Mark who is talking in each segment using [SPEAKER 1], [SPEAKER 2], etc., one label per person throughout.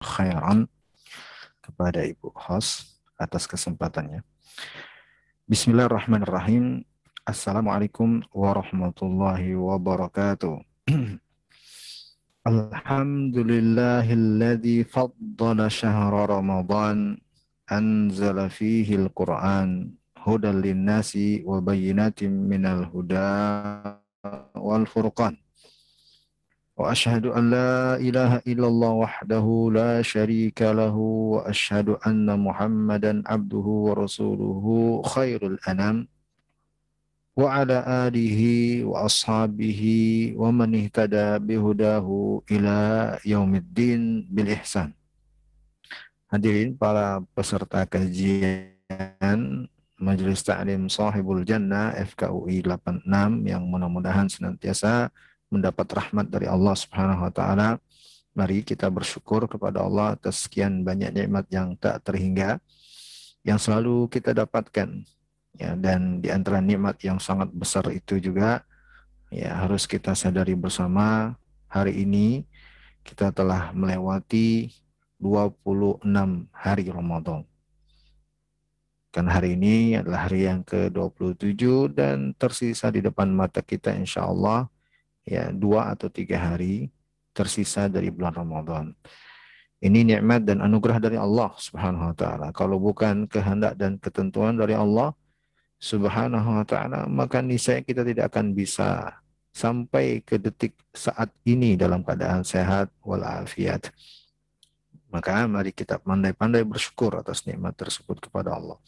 [SPEAKER 1] khairan kepada Ibu host atas kesempatannya. Bismillahirrahmanirrahim. Assalamualaikum warahmatullahi wabarakatuh. Alhamdulillahilladzi faddala syahra Ramadan anzala fihi al-Qur'an hudan lin-nasi wa bayyinatin minal huda wal furqan. وأشهد أن لا إله إلا الله وحده لا شريك له وأشهد أن محمدا عبده ورسوله خير الأنام وعلى آله وأصحابه ومن اهتدى بهداه إلى يوم الدين بالإحسان Hadirin para peserta kajian Majelis Ta'lim Sahibul Jannah FKUI 86 yang mudah-mudahan senantiasa mendapat rahmat dari Allah Subhanahu wa taala. Mari kita bersyukur kepada Allah atas sekian banyak nikmat yang tak terhingga yang selalu kita dapatkan. Ya, dan di antara nikmat yang sangat besar itu juga ya harus kita sadari bersama hari ini kita telah melewati 26 hari Ramadan. Kan hari ini adalah hari yang ke-27 dan tersisa di depan mata kita insya Allah ya dua atau tiga hari tersisa dari bulan Ramadan. Ini nikmat dan anugerah dari Allah Subhanahu wa taala. Kalau bukan kehendak dan ketentuan dari Allah Subhanahu wa taala, maka niscaya kita tidak akan bisa sampai ke detik saat ini dalam keadaan sehat walafiat. Maka mari kita pandai-pandai bersyukur atas nikmat tersebut kepada Allah.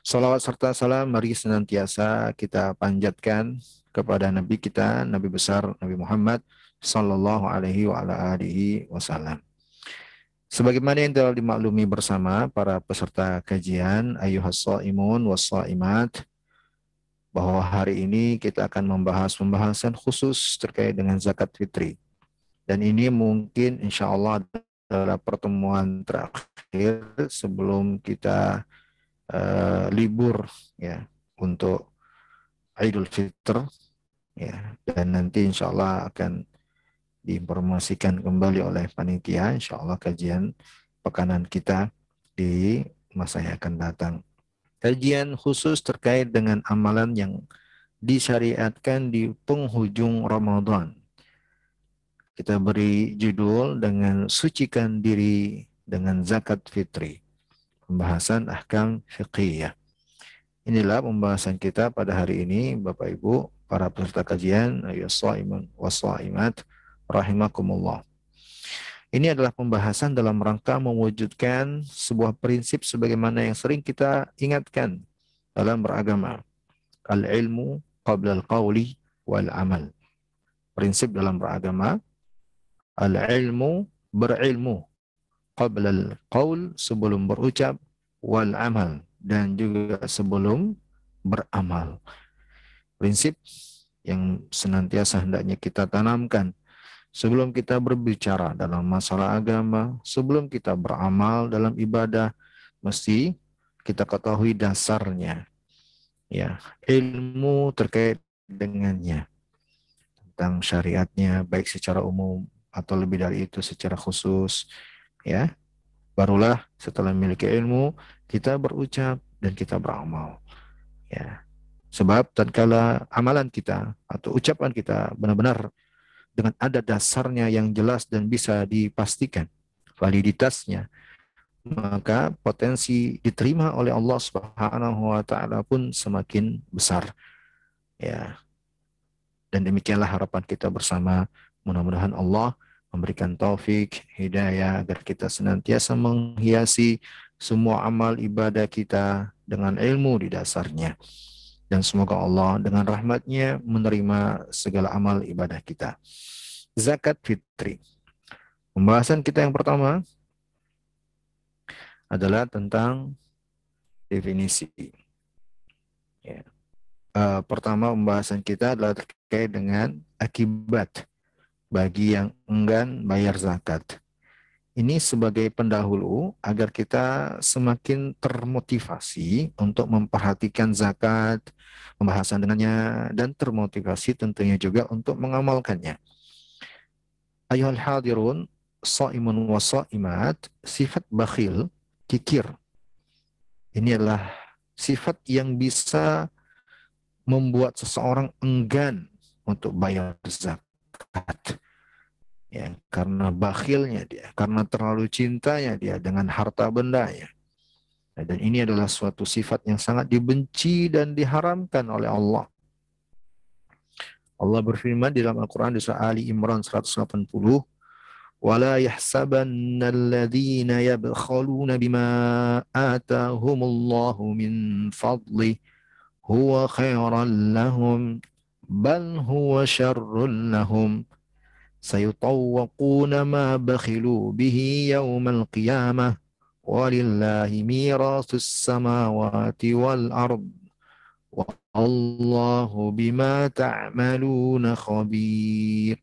[SPEAKER 1] Salawat serta salam mari senantiasa kita panjatkan kepada Nabi kita, Nabi besar Nabi Muhammad sallallahu alaihi wa ala alihi wasallam. Sebagaimana yang telah dimaklumi bersama para peserta kajian ayuhas imun was imat bahwa hari ini kita akan membahas pembahasan khusus terkait dengan zakat fitri. Dan ini mungkin insya Allah adalah pertemuan terakhir sebelum kita uh, libur ya untuk Idul Fitr ya dan nanti insya Allah akan diinformasikan kembali oleh panitia insya Allah kajian pekanan kita di masa yang akan datang. Kajian khusus terkait dengan amalan yang disyariatkan di penghujung Ramadan. Kita beri judul dengan sucikan diri dengan zakat fitri pembahasan ahkam fiqhiyah. Inilah pembahasan kita pada hari ini Bapak Ibu para peserta kajian ya shaiman rahimakumullah. Ini adalah pembahasan dalam rangka mewujudkan sebuah prinsip sebagaimana yang sering kita ingatkan dalam beragama. Al-ilmu qabla al-qawli wal amal. Prinsip dalam beragama al-ilmu berilmu qabla al-qawl sebelum berucap wal amal dan juga sebelum beramal prinsip yang senantiasa hendaknya kita tanamkan sebelum kita berbicara dalam masalah agama, sebelum kita beramal dalam ibadah, mesti kita ketahui dasarnya. Ya, ilmu terkait dengannya tentang syariatnya baik secara umum atau lebih dari itu secara khusus, ya. Barulah setelah memiliki ilmu kita berucap dan kita beramal. Ya, Sebab tatkala amalan kita atau ucapan kita benar-benar dengan ada dasarnya yang jelas dan bisa dipastikan validitasnya, maka potensi diterima oleh Allah Subhanahu wa taala pun semakin besar. Ya. Dan demikianlah harapan kita bersama. Mudah-mudahan Allah memberikan taufik, hidayah agar kita senantiasa menghiasi semua amal ibadah kita dengan ilmu di dasarnya dan semoga Allah dengan rahmatnya menerima segala amal ibadah kita. Zakat fitri. Pembahasan kita yang pertama adalah tentang definisi. Ya. Uh, pertama pembahasan kita adalah terkait dengan akibat bagi yang enggan bayar zakat ini sebagai pendahulu agar kita semakin termotivasi untuk memperhatikan zakat, pembahasan dengannya, dan termotivasi tentunya juga untuk mengamalkannya. Ayuhal hadirun, sa'imun wa sa'imat, sifat bakhil, kikir. Ini adalah sifat yang bisa membuat seseorang enggan untuk bayar zakat Ya, karena bakhilnya dia, karena terlalu cintanya dia dengan harta bendanya. Ya, dan ini adalah suatu sifat yang sangat dibenci dan diharamkan oleh Allah. Allah berfirman di dalam Al-Quran di surah Ali Imran 180, ولا يحسبن الذين يبخلون بما آتاهم الله من فضله هو خيرا لهم بل هو شر لهم سيطوقون ma bakhilu bihi يوم qiyamah walillahi ميراث samawati wal ard بما bima خبير. Khabir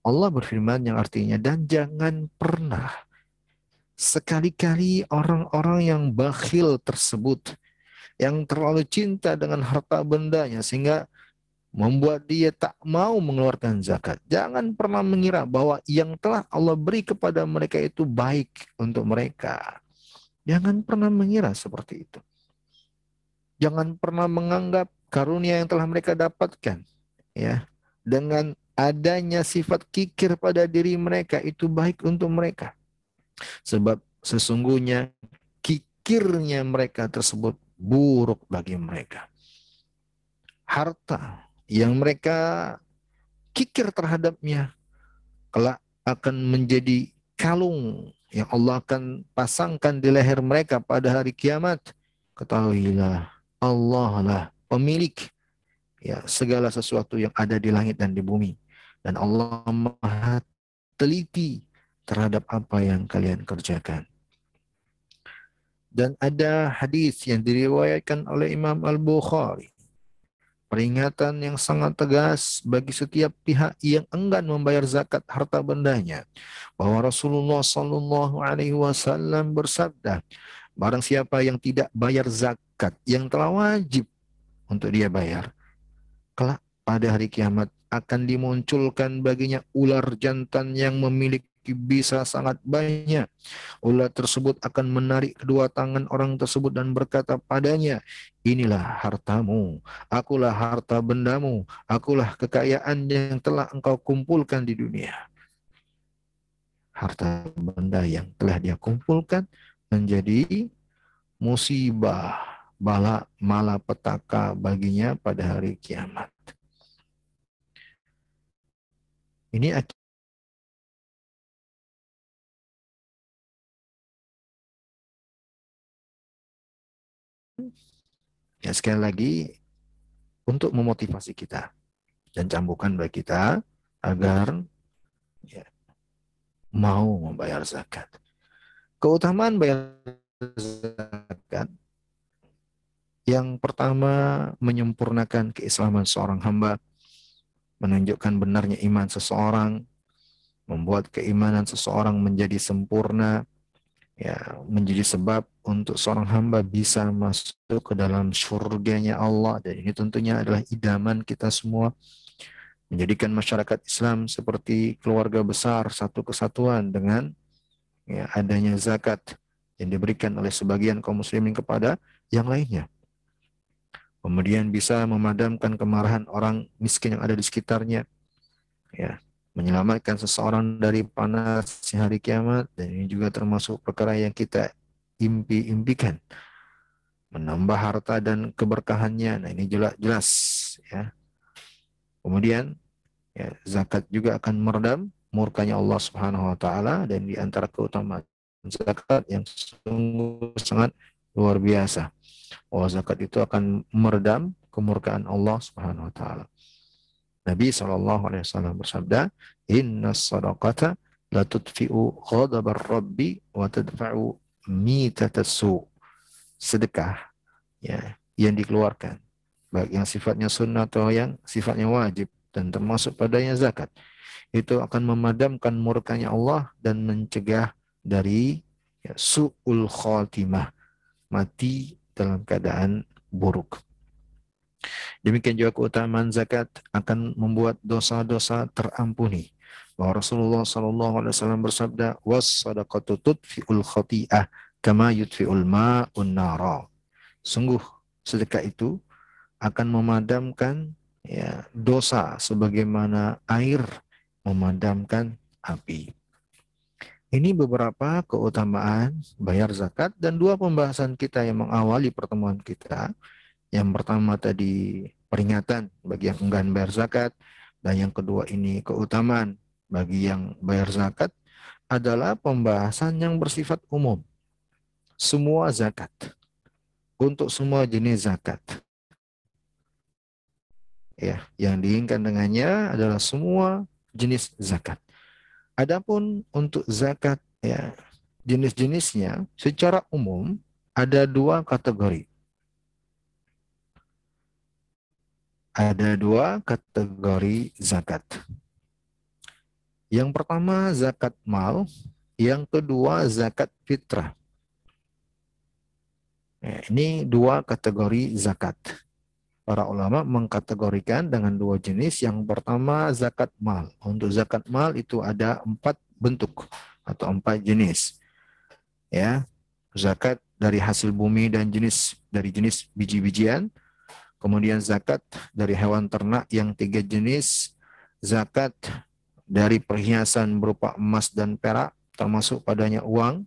[SPEAKER 1] Allah berfirman yang artinya dan jangan pernah sekali-kali orang-orang yang bakhil tersebut yang terlalu cinta dengan harta bendanya sehingga membuat dia tak mau mengeluarkan zakat. Jangan pernah mengira bahwa yang telah Allah beri kepada mereka itu baik untuk mereka. Jangan pernah mengira seperti itu. Jangan pernah menganggap karunia yang telah mereka dapatkan ya dengan adanya sifat kikir pada diri mereka itu baik untuk mereka. Sebab sesungguhnya kikirnya mereka tersebut buruk bagi mereka. Harta yang mereka kikir terhadapnya kelak akan menjadi kalung yang Allah akan pasangkan di leher mereka pada hari kiamat. Ketahuilah Allah lah pemilik ya segala sesuatu yang ada di langit dan di bumi dan Allah Maha teliti terhadap apa yang kalian kerjakan. Dan ada hadis yang diriwayatkan oleh Imam Al-Bukhari. Peringatan yang sangat tegas bagi setiap pihak yang enggan membayar zakat harta bendanya. Bahwa Rasulullah Sallallahu Alaihi Wasallam bersabda, barang siapa yang tidak bayar zakat yang telah wajib untuk dia bayar, kelak pada hari kiamat akan dimunculkan baginya ular jantan yang memiliki bisa sangat banyak. Ular tersebut akan menarik kedua tangan orang tersebut dan berkata padanya, inilah hartamu, akulah harta bendamu, akulah kekayaan yang telah engkau kumpulkan di dunia. Harta benda yang telah dia kumpulkan menjadi musibah, bala malapetaka baginya pada hari kiamat. Ini Ya, sekali lagi untuk memotivasi kita dan cambukan bagi kita agar ya, mau membayar zakat. Keutamaan bayar zakat yang pertama menyempurnakan keislaman seorang hamba menunjukkan benarnya iman seseorang, membuat keimanan seseorang menjadi sempurna, ya menjadi sebab untuk seorang hamba bisa masuk ke dalam surganya Allah. Dan ini tentunya adalah idaman kita semua. Menjadikan masyarakat Islam seperti keluarga besar satu kesatuan dengan ya, adanya zakat yang diberikan oleh sebagian kaum muslimin kepada yang lainnya. Kemudian bisa memadamkan kemarahan orang miskin yang ada di sekitarnya, ya, menyelamatkan seseorang dari panas hari kiamat, dan ini juga termasuk perkara yang kita impi-impikan, menambah harta dan keberkahannya. Nah ini jelas jelas, ya. Kemudian ya, zakat juga akan meredam murkanya Allah Subhanahu Wa Taala dan di antara keutamaan zakat yang sungguh sangat luar biasa bahwa zakat itu akan meredam kemurkaan Allah Subhanahu wa taala. Nabi wasallam bersabda, "Inna sadaqata la tudfi'u ghadabar rabbi wa tadfa'u mitatasu." Sedekah ya yang dikeluarkan baik yang sifatnya sunnah atau yang sifatnya wajib dan termasuk padanya zakat itu akan memadamkan murkanya Allah dan mencegah dari ya, su'ul khatimah mati dalam keadaan buruk. Demikian juga keutamaan zakat akan membuat dosa-dosa terampuni. bahwa Rasulullah Shallallahu Alaihi Wasallam bersabda was sadaqatu tudfiul khati'ah kama yudfiul ma'un nara. Sungguh sedekah itu akan memadamkan ya dosa sebagaimana air memadamkan api. Ini beberapa keutamaan bayar zakat dan dua pembahasan kita yang mengawali pertemuan kita yang pertama tadi peringatan bagi yang enggan bayar zakat dan yang kedua ini keutamaan bagi yang bayar zakat adalah pembahasan yang bersifat umum. Semua zakat. Untuk semua jenis zakat. Ya, yang diinginkan dengannya adalah semua jenis zakat. Adapun untuk zakat ya jenis-jenisnya secara umum ada dua kategori. Ada dua kategori zakat. Yang pertama zakat mal, yang kedua zakat fitrah. Ya, ini dua kategori zakat. Para ulama mengkategorikan dengan dua jenis. Yang pertama zakat mal. Untuk zakat mal itu ada empat bentuk atau empat jenis. Ya, zakat dari hasil bumi dan jenis dari jenis biji-bijian Kemudian zakat dari hewan ternak yang tiga jenis. Zakat dari perhiasan berupa emas dan perak, termasuk padanya uang.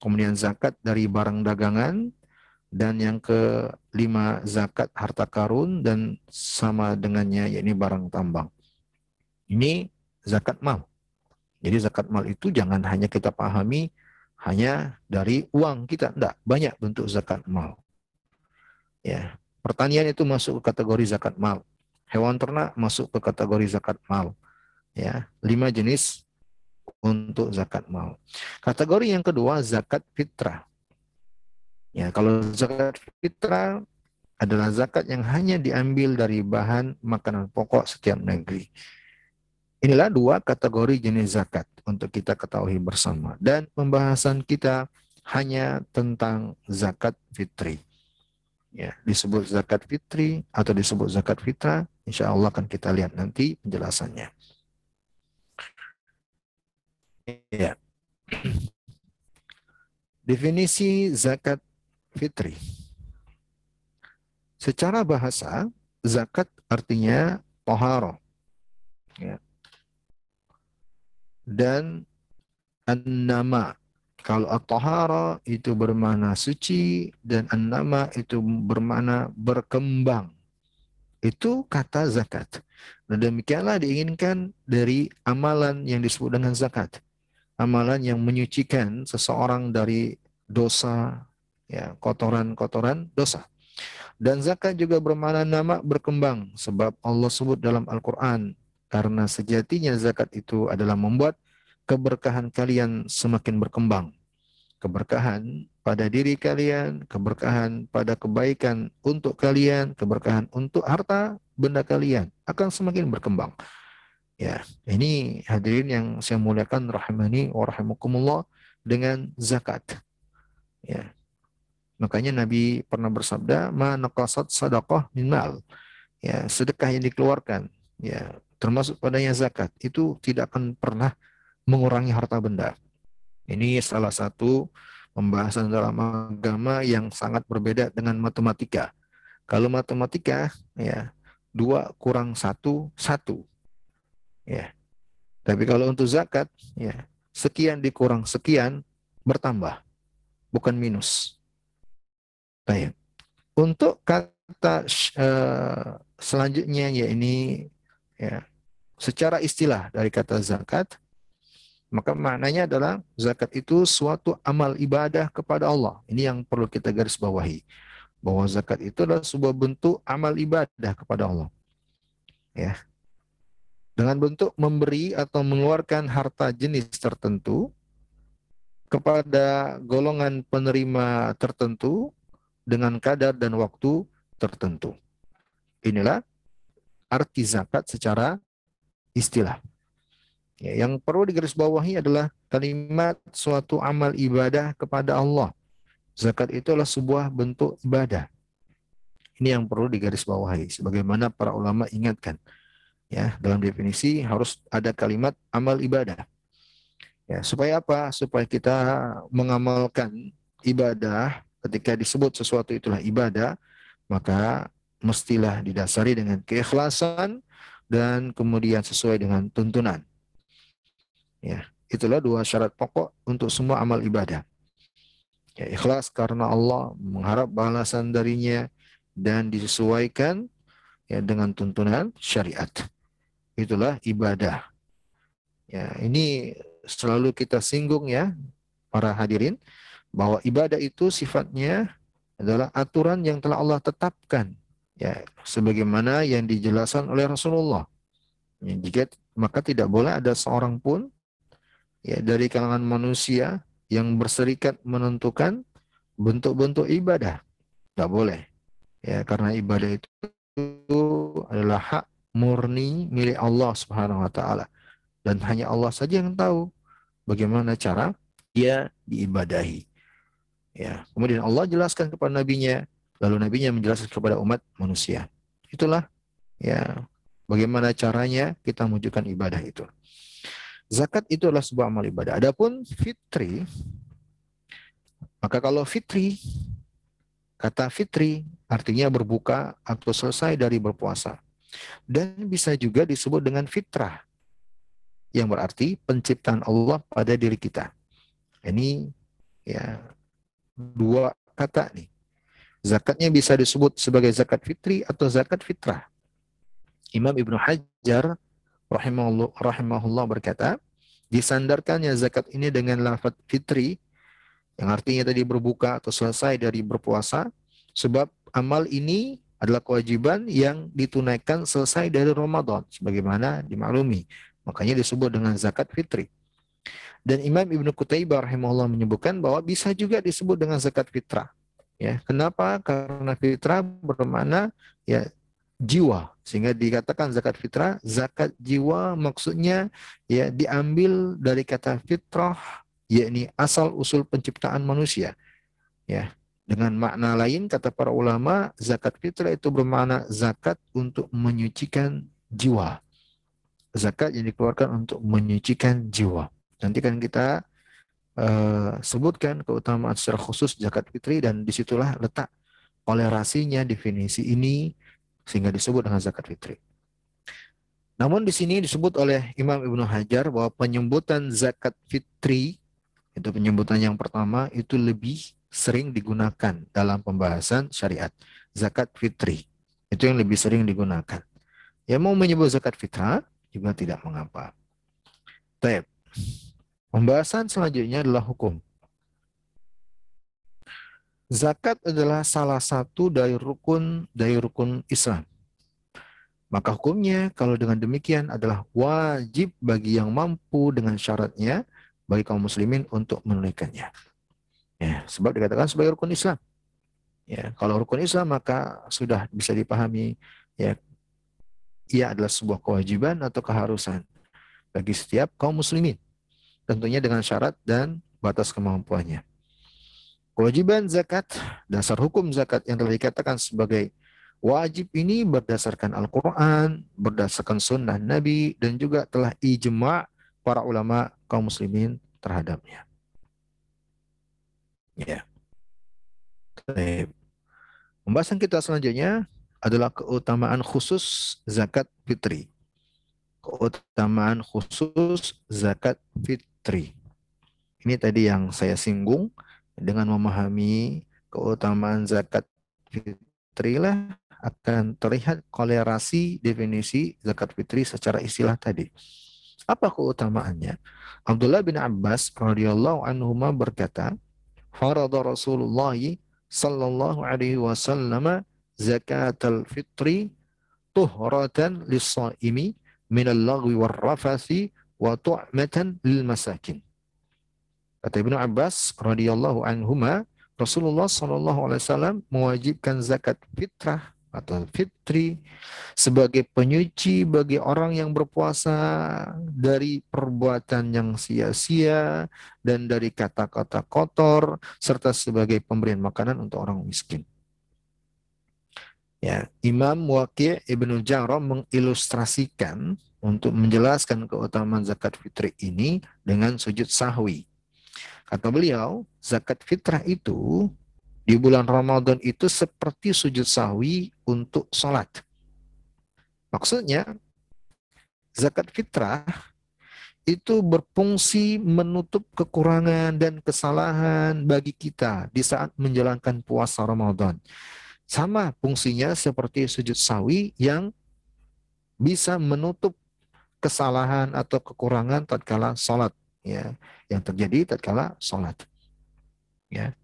[SPEAKER 1] Kemudian zakat dari barang dagangan. Dan yang kelima zakat harta karun dan sama dengannya yakni barang tambang. Ini zakat mal. Jadi zakat mal itu jangan hanya kita pahami hanya dari uang kita. Tidak, banyak bentuk zakat mal. Ya, Pertanian itu masuk ke kategori zakat mal. Hewan ternak masuk ke kategori zakat mal. Ya, lima jenis untuk zakat mal. Kategori yang kedua zakat fitrah. Ya, kalau zakat fitrah adalah zakat yang hanya diambil dari bahan makanan pokok setiap negeri. Inilah dua kategori jenis zakat untuk kita ketahui bersama. Dan pembahasan kita hanya tentang zakat fitri ya disebut zakat fitri atau disebut zakat fitrah, insya Allah akan kita lihat nanti penjelasannya. Ya. Definisi zakat fitri. Secara bahasa, zakat artinya toharo. Ya. Dan an-nama kalau at-tahara itu bermakna suci dan an-nama itu bermakna berkembang. Itu kata zakat. Dan demikianlah diinginkan dari amalan yang disebut dengan zakat. Amalan yang menyucikan seseorang dari dosa, ya kotoran-kotoran dosa. Dan zakat juga bermakna nama berkembang sebab Allah sebut dalam Al-Qur'an karena sejatinya zakat itu adalah membuat keberkahan kalian semakin berkembang. Keberkahan pada diri kalian, keberkahan pada kebaikan untuk kalian, keberkahan untuk harta benda kalian akan semakin berkembang. Ya, ini hadirin yang saya muliakan rahimani wa rahimakumullah dengan zakat. Ya. Makanya Nabi pernah bersabda, "Ma naqasat sadaqah min mal." Ya, sedekah yang dikeluarkan, ya, termasuk padanya zakat, itu tidak akan pernah mengurangi harta benda. Ini salah satu pembahasan dalam agama yang sangat berbeda dengan matematika. Kalau matematika, ya dua kurang satu satu, ya. Tapi kalau untuk zakat, ya sekian dikurang sekian bertambah, bukan minus. Baik. Untuk kata uh, selanjutnya ya ini ya secara istilah dari kata zakat maka maknanya adalah zakat itu suatu amal ibadah kepada Allah. Ini yang perlu kita garis bawahi. Bahwa zakat itu adalah sebuah bentuk amal ibadah kepada Allah. Ya. Dengan bentuk memberi atau mengeluarkan harta jenis tertentu kepada golongan penerima tertentu dengan kadar dan waktu tertentu. Inilah arti zakat secara istilah. Ya, yang perlu digarisbawahi adalah kalimat suatu amal ibadah kepada Allah. Zakat itu adalah sebuah bentuk ibadah. Ini yang perlu digarisbawahi. Sebagaimana para ulama ingatkan. Ya, dalam definisi harus ada kalimat amal ibadah. Ya, supaya apa? Supaya kita mengamalkan ibadah ketika disebut sesuatu itulah ibadah, maka mestilah didasari dengan keikhlasan dan kemudian sesuai dengan tuntunan. Ya, itulah dua syarat pokok untuk semua amal ibadah. Ya, ikhlas karena Allah mengharap balasan darinya dan disesuaikan ya dengan tuntunan syariat. Itulah ibadah. Ya, ini selalu kita singgung ya para hadirin bahwa ibadah itu sifatnya adalah aturan yang telah Allah tetapkan ya sebagaimana yang dijelaskan oleh Rasulullah. Ya, jika maka tidak boleh ada seorang pun ya dari kalangan manusia yang berserikat menentukan bentuk-bentuk ibadah. Tidak boleh. Ya, karena ibadah itu adalah hak murni milik Allah Subhanahu wa taala dan hanya Allah saja yang tahu bagaimana cara dia diibadahi. Ya, kemudian Allah jelaskan kepada nabinya, lalu nabinya menjelaskan kepada umat manusia. Itulah ya bagaimana caranya kita mewujudkan ibadah itu. Zakat itu adalah sebuah amal ibadah. Adapun fitri, maka kalau fitri, kata fitri artinya berbuka atau selesai dari berpuasa. Dan bisa juga disebut dengan fitrah, yang berarti penciptaan Allah pada diri kita. Ini ya dua kata nih. Zakatnya bisa disebut sebagai zakat fitri atau zakat fitrah. Imam Ibnu Hajar rahimahullah, rahimahullah berkata, disandarkannya zakat ini dengan lafaz fitri yang artinya tadi berbuka atau selesai dari berpuasa sebab amal ini adalah kewajiban yang ditunaikan selesai dari Ramadan sebagaimana dimaklumi. Makanya disebut dengan zakat fitri. Dan Imam Ibnu Qutaibah rahimahullah menyebutkan bahwa bisa juga disebut dengan zakat fitrah. Ya kenapa? Karena fitrah bermakna ya jiwa. Sehingga dikatakan zakat fitrah zakat jiwa maksudnya ya diambil dari kata fitrah yakni asal usul penciptaan manusia. Ya dengan makna lain kata para ulama zakat fitrah itu bermakna zakat untuk menyucikan jiwa. Zakat yang dikeluarkan untuk menyucikan jiwa. Nanti kan kita uh, sebutkan keutamaan secara khusus zakat fitri dan di situlah letak toleransinya definisi ini sehingga disebut dengan zakat fitri. Namun di sini disebut oleh Imam Ibnu Hajar bahwa penyebutan zakat fitri itu penyebutan yang pertama itu lebih sering digunakan dalam pembahasan syariat zakat fitri. Itu yang lebih sering digunakan. Ya mau menyebut zakat fitrah juga tidak mengapa. Baik. Pembahasan selanjutnya adalah hukum. Zakat adalah salah satu dari rukun dari rukun Islam. Maka hukumnya kalau dengan demikian adalah wajib bagi yang mampu dengan syaratnya bagi kaum muslimin untuk menunaikannya. Ya, sebab dikatakan sebagai rukun Islam. Ya, kalau rukun Islam maka sudah bisa dipahami ya ia adalah sebuah kewajiban atau keharusan bagi setiap kaum muslimin. Tentunya dengan syarat dan batas kemampuannya. Kewajiban zakat, dasar hukum zakat yang telah dikatakan sebagai wajib ini berdasarkan Al-Quran, berdasarkan sunnah Nabi, dan juga telah ijma' para ulama kaum muslimin terhadapnya. Ya. Pembahasan kita selanjutnya adalah keutamaan khusus zakat fitri. Keutamaan khusus zakat fitri. Ini tadi yang saya singgung dengan memahami keutamaan zakat fitri lah akan terlihat kolerasi definisi zakat fitri secara istilah tadi. Apa keutamaannya? Abdullah bin Abbas radhiyallahu anhu berkata, "Farada Rasulullah sallallahu alaihi wasallam zakat al-fitri tuhratan lis-shaimi min al-lagwi war-rafasi wa tu'matan lil masakin." Kata Ibnu Abbas radhiyallahu anhuma, Rasulullah sallallahu alaihi wasallam mewajibkan zakat fitrah atau fitri sebagai penyuci bagi orang yang berpuasa dari perbuatan yang sia-sia dan dari kata-kata kotor serta sebagai pemberian makanan untuk orang miskin. Ya, Imam Waqi' Ibnu Jarrah mengilustrasikan untuk menjelaskan keutamaan zakat fitri ini dengan sujud sahwi. Kata beliau, zakat fitrah itu di bulan Ramadan itu seperti sujud sahwi untuk sholat. Maksudnya, zakat fitrah itu berfungsi menutup kekurangan dan kesalahan bagi kita di saat menjalankan puasa Ramadan. Sama fungsinya seperti sujud sawi yang bisa menutup kesalahan atau kekurangan tatkala sholat ya yang terjadi tatkala sholat ya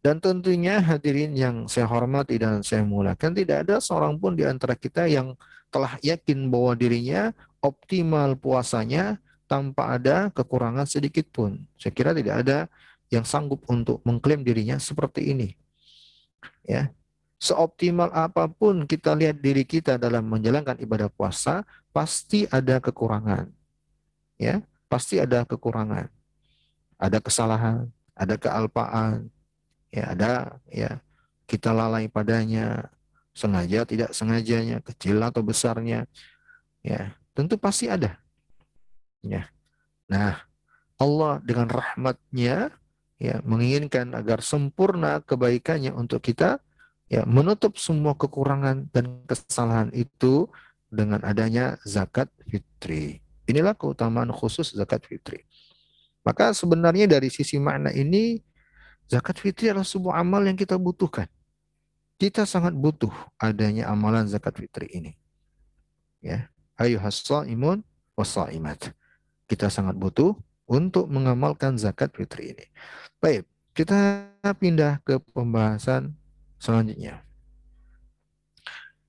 [SPEAKER 1] dan tentunya hadirin yang saya hormati dan saya muliakan tidak ada seorang pun di antara kita yang telah yakin bahwa dirinya optimal puasanya tanpa ada kekurangan sedikit pun. Saya kira tidak ada yang sanggup untuk mengklaim dirinya seperti ini. Ya seoptimal apa pun kita lihat diri kita dalam menjalankan ibadah puasa, pasti ada kekurangan. Ya, pasti ada kekurangan. Ada kesalahan, ada kealpaan, ya ada ya kita lalai padanya, sengaja tidak sengajanya, kecil atau besarnya. Ya, tentu pasti ada. Ya. Nah, Allah dengan rahmatnya ya menginginkan agar sempurna kebaikannya untuk kita ya menutup semua kekurangan dan kesalahan itu dengan adanya zakat fitri. Inilah keutamaan khusus zakat fitri. Maka sebenarnya dari sisi makna ini zakat fitri adalah sebuah amal yang kita butuhkan. Kita sangat butuh adanya amalan zakat fitri ini. Ya, ayo imun wasaimat. Kita sangat butuh untuk mengamalkan zakat fitri ini. Baik, kita pindah ke pembahasan selanjutnya.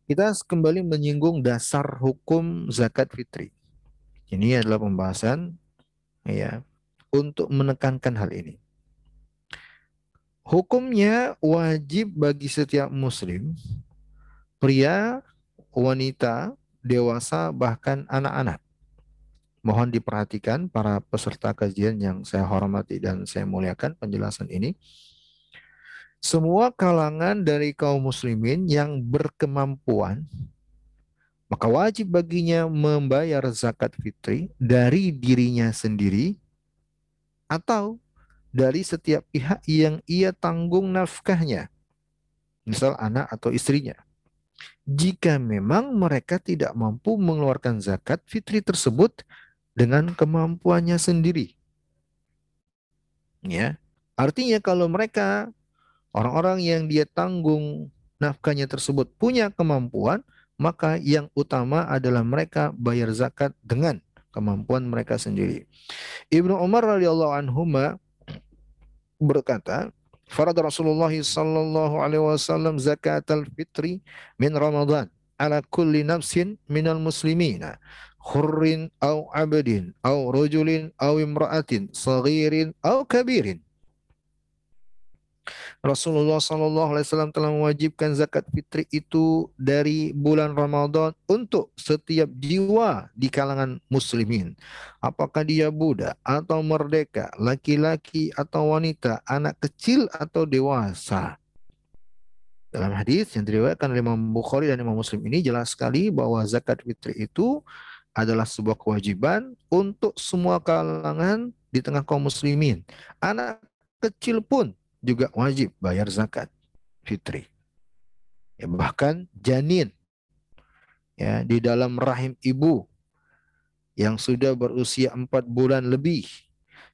[SPEAKER 1] Kita kembali menyinggung dasar hukum zakat fitri. Ini adalah pembahasan ya untuk menekankan hal ini. Hukumnya wajib bagi setiap muslim, pria, wanita, dewasa, bahkan anak-anak. Mohon diperhatikan para peserta kajian yang saya hormati dan saya muliakan penjelasan ini semua kalangan dari kaum muslimin yang berkemampuan maka wajib baginya membayar zakat fitri dari dirinya sendiri atau dari setiap pihak yang ia tanggung nafkahnya, misal anak atau istrinya. Jika memang mereka tidak mampu mengeluarkan zakat fitri tersebut dengan kemampuannya sendiri. Ya, artinya kalau mereka Orang-orang yang dia tanggung nafkahnya tersebut punya kemampuan, maka yang utama adalah mereka bayar zakat dengan kemampuan mereka sendiri. Ibnu Umar radhiyallahu anhu berkata, Farad Rasulullah sallallahu alaihi wasallam zakat al-fitri min Ramadan ala kulli nafsin minal muslimina khurrin au abdin au rajulin au imra'atin saghirin au kabirin Rasulullah Shallallahu Alaihi Wasallam telah mewajibkan zakat fitri itu dari bulan Ramadan untuk setiap jiwa di kalangan muslimin. Apakah dia budak atau merdeka, laki-laki atau wanita, anak kecil atau dewasa. Dalam hadis yang diriwayatkan oleh Imam Bukhari dan Imam Muslim ini jelas sekali bahwa zakat fitri itu adalah sebuah kewajiban untuk semua kalangan di tengah kaum muslimin. Anak kecil pun juga wajib bayar zakat fitri. Ya, bahkan janin ya di dalam rahim ibu yang sudah berusia empat bulan lebih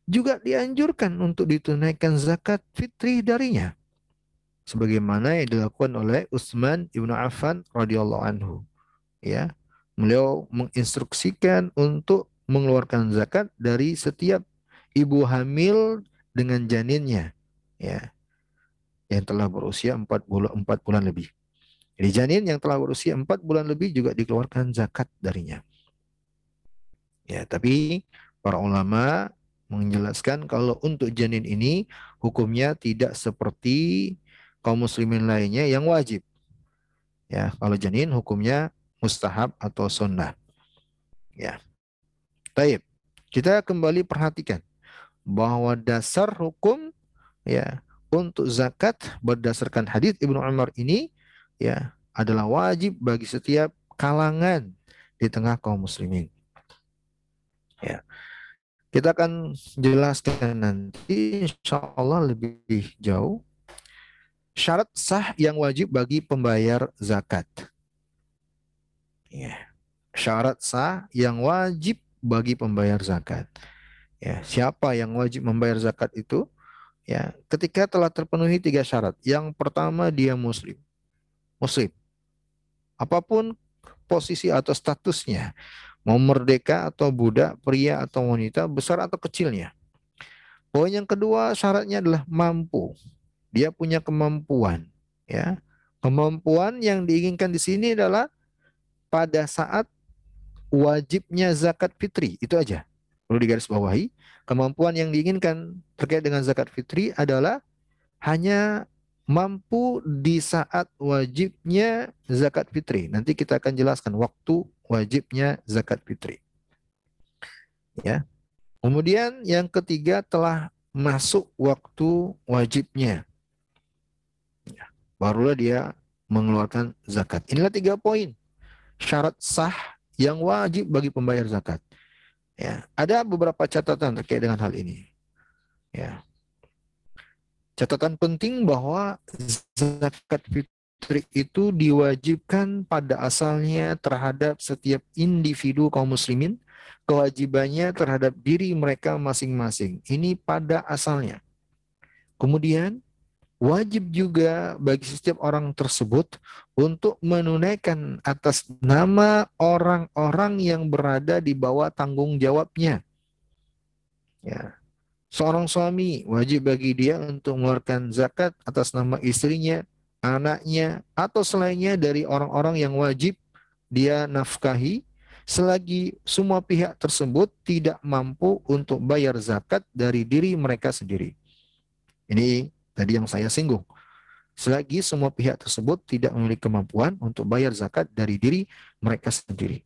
[SPEAKER 1] juga dianjurkan untuk ditunaikan zakat fitri darinya sebagaimana yang dilakukan oleh Utsman ibnu Affan radhiyallahu anhu ya beliau menginstruksikan untuk mengeluarkan zakat dari setiap ibu hamil dengan janinnya ya yang telah berusia 4 bulan, 4 bulan lebih. Jadi janin yang telah berusia 4 bulan lebih juga dikeluarkan zakat darinya. Ya, tapi para ulama menjelaskan kalau untuk janin ini hukumnya tidak seperti kaum muslimin lainnya yang wajib. Ya, kalau janin hukumnya mustahab atau sunnah. Ya. Baik. Kita kembali perhatikan bahwa dasar hukum ya untuk zakat berdasarkan hadis Ibnu Umar ini ya adalah wajib bagi setiap kalangan di tengah kaum muslimin. Ya. Kita akan jelaskan nanti insya Allah lebih jauh syarat sah yang wajib bagi pembayar zakat. Ya. Syarat sah yang wajib bagi pembayar zakat. Ya, siapa yang wajib membayar zakat itu? Ya, ketika telah terpenuhi tiga syarat. Yang pertama dia muslim. Muslim. Apa pun posisi atau statusnya, mau merdeka atau budak, pria atau wanita, besar atau kecilnya. Poin yang kedua syaratnya adalah mampu. Dia punya kemampuan, ya. Kemampuan yang diinginkan di sini adalah pada saat wajibnya zakat fitri. Itu aja. Perlu digarisbawahi. Kemampuan yang diinginkan terkait dengan zakat fitri adalah hanya mampu di saat wajibnya zakat fitri. Nanti kita akan jelaskan waktu wajibnya zakat fitri. Ya. Kemudian yang ketiga telah masuk waktu wajibnya. Ya. Barulah dia mengeluarkan zakat. Inilah tiga poin syarat sah yang wajib bagi pembayar zakat. Ya, ada beberapa catatan terkait dengan hal ini. Ya. Catatan penting bahwa zakat fitri itu diwajibkan pada asalnya terhadap setiap individu kaum muslimin, kewajibannya terhadap diri mereka masing-masing. Ini pada asalnya. Kemudian wajib juga bagi setiap orang tersebut untuk menunaikan atas nama orang-orang yang berada di bawah tanggung jawabnya. Ya. Seorang suami wajib bagi dia untuk mengeluarkan zakat atas nama istrinya, anaknya, atau selainnya dari orang-orang yang wajib dia nafkahi selagi semua pihak tersebut tidak mampu untuk bayar zakat dari diri mereka sendiri. Ini tadi yang saya singgung. Selagi semua pihak tersebut tidak memiliki kemampuan untuk bayar zakat dari diri mereka sendiri.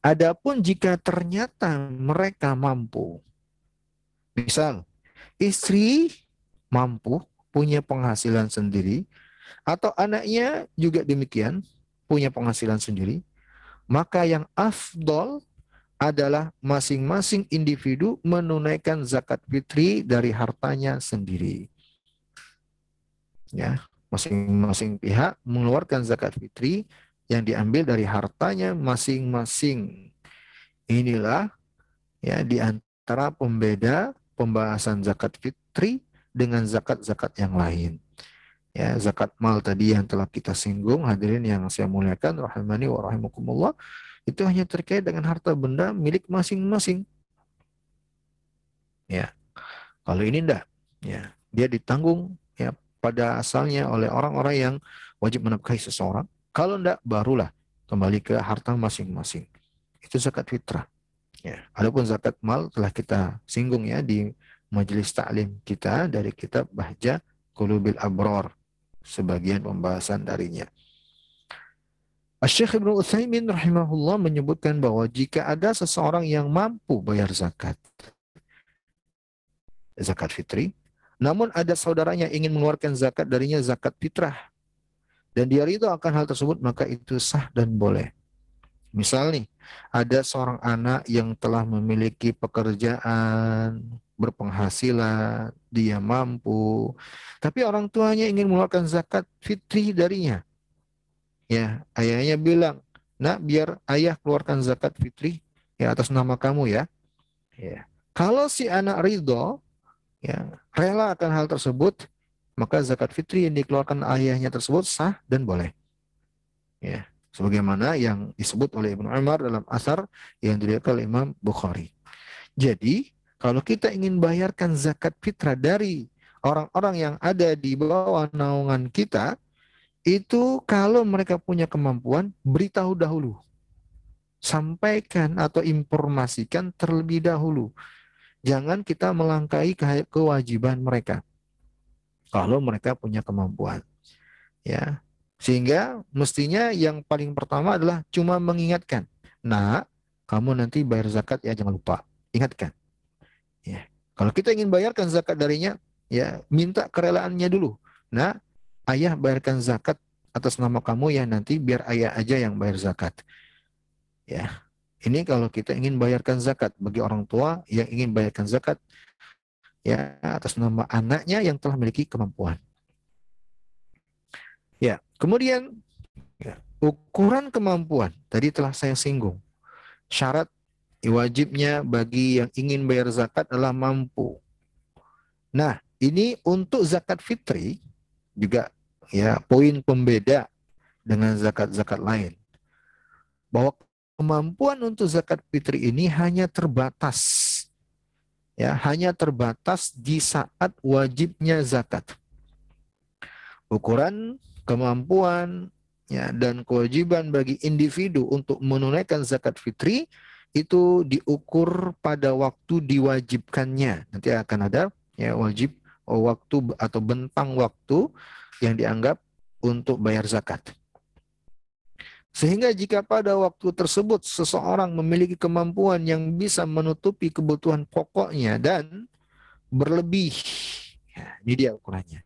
[SPEAKER 1] Adapun jika ternyata mereka mampu, misal istri mampu punya penghasilan sendiri, atau anaknya juga demikian punya penghasilan sendiri, maka yang afdol adalah masing-masing individu menunaikan zakat fitri dari hartanya sendiri ya masing-masing pihak mengeluarkan zakat fitri yang diambil dari hartanya masing-masing. Inilah ya di antara pembeda pembahasan zakat fitri dengan zakat-zakat yang lain. Ya, zakat mal tadi yang telah kita singgung, hadirin yang saya muliakan, rahimani wa rahimakumullah, itu hanya terkait dengan harta benda milik masing-masing. Ya. Kalau ini enggak, ya, dia ditanggung pada asalnya oleh orang-orang yang wajib menafkahi seseorang. Kalau tidak, barulah kembali ke harta masing-masing. Itu zakat fitrah. Ya. Adapun zakat mal telah kita singgung ya di majelis taklim kita dari kitab Bahja Kulubil Abror. Sebagian pembahasan darinya. Syekh Ibnu Utsaimin rahimahullah menyebutkan bahwa jika ada seseorang yang mampu bayar zakat, zakat fitri, namun ada saudaranya ingin mengeluarkan zakat darinya zakat fitrah. Dan dia itu akan hal tersebut maka itu sah dan boleh. Misal nih, ada seorang anak yang telah memiliki pekerjaan, berpenghasilan, dia mampu, tapi orang tuanya ingin mengeluarkan zakat fitri darinya. Ya, ayahnya bilang, "Nak, biar ayah keluarkan zakat fitri ya atas nama kamu ya." Ya. Kalau si anak ridho, ya rela akan hal tersebut, maka zakat fitri yang dikeluarkan ayahnya tersebut sah dan boleh. Ya, sebagaimana yang disebut oleh Ibnu Umar dalam asar yang diriwayatkan oleh Imam Bukhari. Jadi, kalau kita ingin bayarkan zakat fitrah dari orang-orang yang ada di bawah naungan kita, itu kalau mereka punya kemampuan, beritahu dahulu. Sampaikan atau informasikan terlebih dahulu jangan kita melangkahi kewajiban mereka. Kalau mereka punya kemampuan. Ya. Sehingga mestinya yang paling pertama adalah cuma mengingatkan. Nah kamu nanti bayar zakat ya jangan lupa. Ingatkan. Ya. Kalau kita ingin bayarkan zakat darinya ya minta kerelaannya dulu. Nah ayah bayarkan zakat atas nama kamu ya nanti biar ayah aja yang bayar zakat. Ya. Ini kalau kita ingin bayarkan zakat bagi orang tua yang ingin bayarkan zakat ya atas nama anaknya yang telah memiliki kemampuan. Ya, kemudian ya, ukuran kemampuan tadi telah saya singgung. Syarat wajibnya bagi yang ingin bayar zakat adalah mampu. Nah, ini untuk zakat fitri juga ya poin pembeda dengan zakat-zakat lain. Bahwa kemampuan untuk zakat fitri ini hanya terbatas. Ya, hanya terbatas di saat wajibnya zakat. Ukuran kemampuan ya dan kewajiban bagi individu untuk menunaikan zakat fitri itu diukur pada waktu diwajibkannya. Nanti akan ada ya wajib waktu atau bentang waktu yang dianggap untuk bayar zakat. Sehingga jika pada waktu tersebut seseorang memiliki kemampuan yang bisa menutupi kebutuhan pokoknya dan berlebih. Ya, ini dia ukurannya.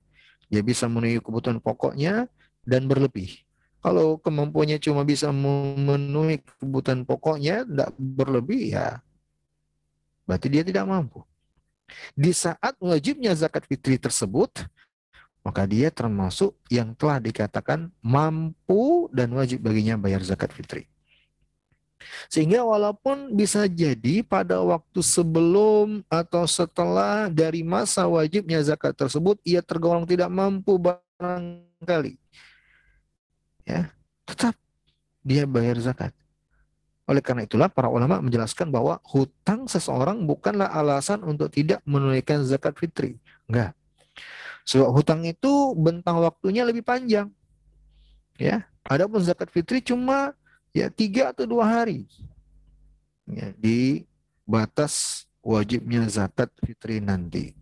[SPEAKER 1] Dia bisa memenuhi kebutuhan pokoknya dan berlebih. Kalau kemampuannya cuma bisa memenuhi kebutuhan pokoknya, tidak berlebih, ya berarti dia tidak mampu. Di saat wajibnya zakat fitri tersebut, maka dia termasuk yang telah dikatakan mampu dan wajib baginya bayar zakat fitri. Sehingga walaupun bisa jadi pada waktu sebelum atau setelah dari masa wajibnya zakat tersebut, ia tergolong tidak mampu barangkali ya tetap dia bayar zakat. Oleh karena itulah para ulama menjelaskan bahwa hutang seseorang bukanlah alasan untuk tidak menunaikan zakat fitri. Enggak. Sebab hutang itu bentang waktunya lebih panjang. Ya, adapun zakat fitri cuma ya tiga atau dua hari. Ya, di batas wajibnya zakat fitri nanti.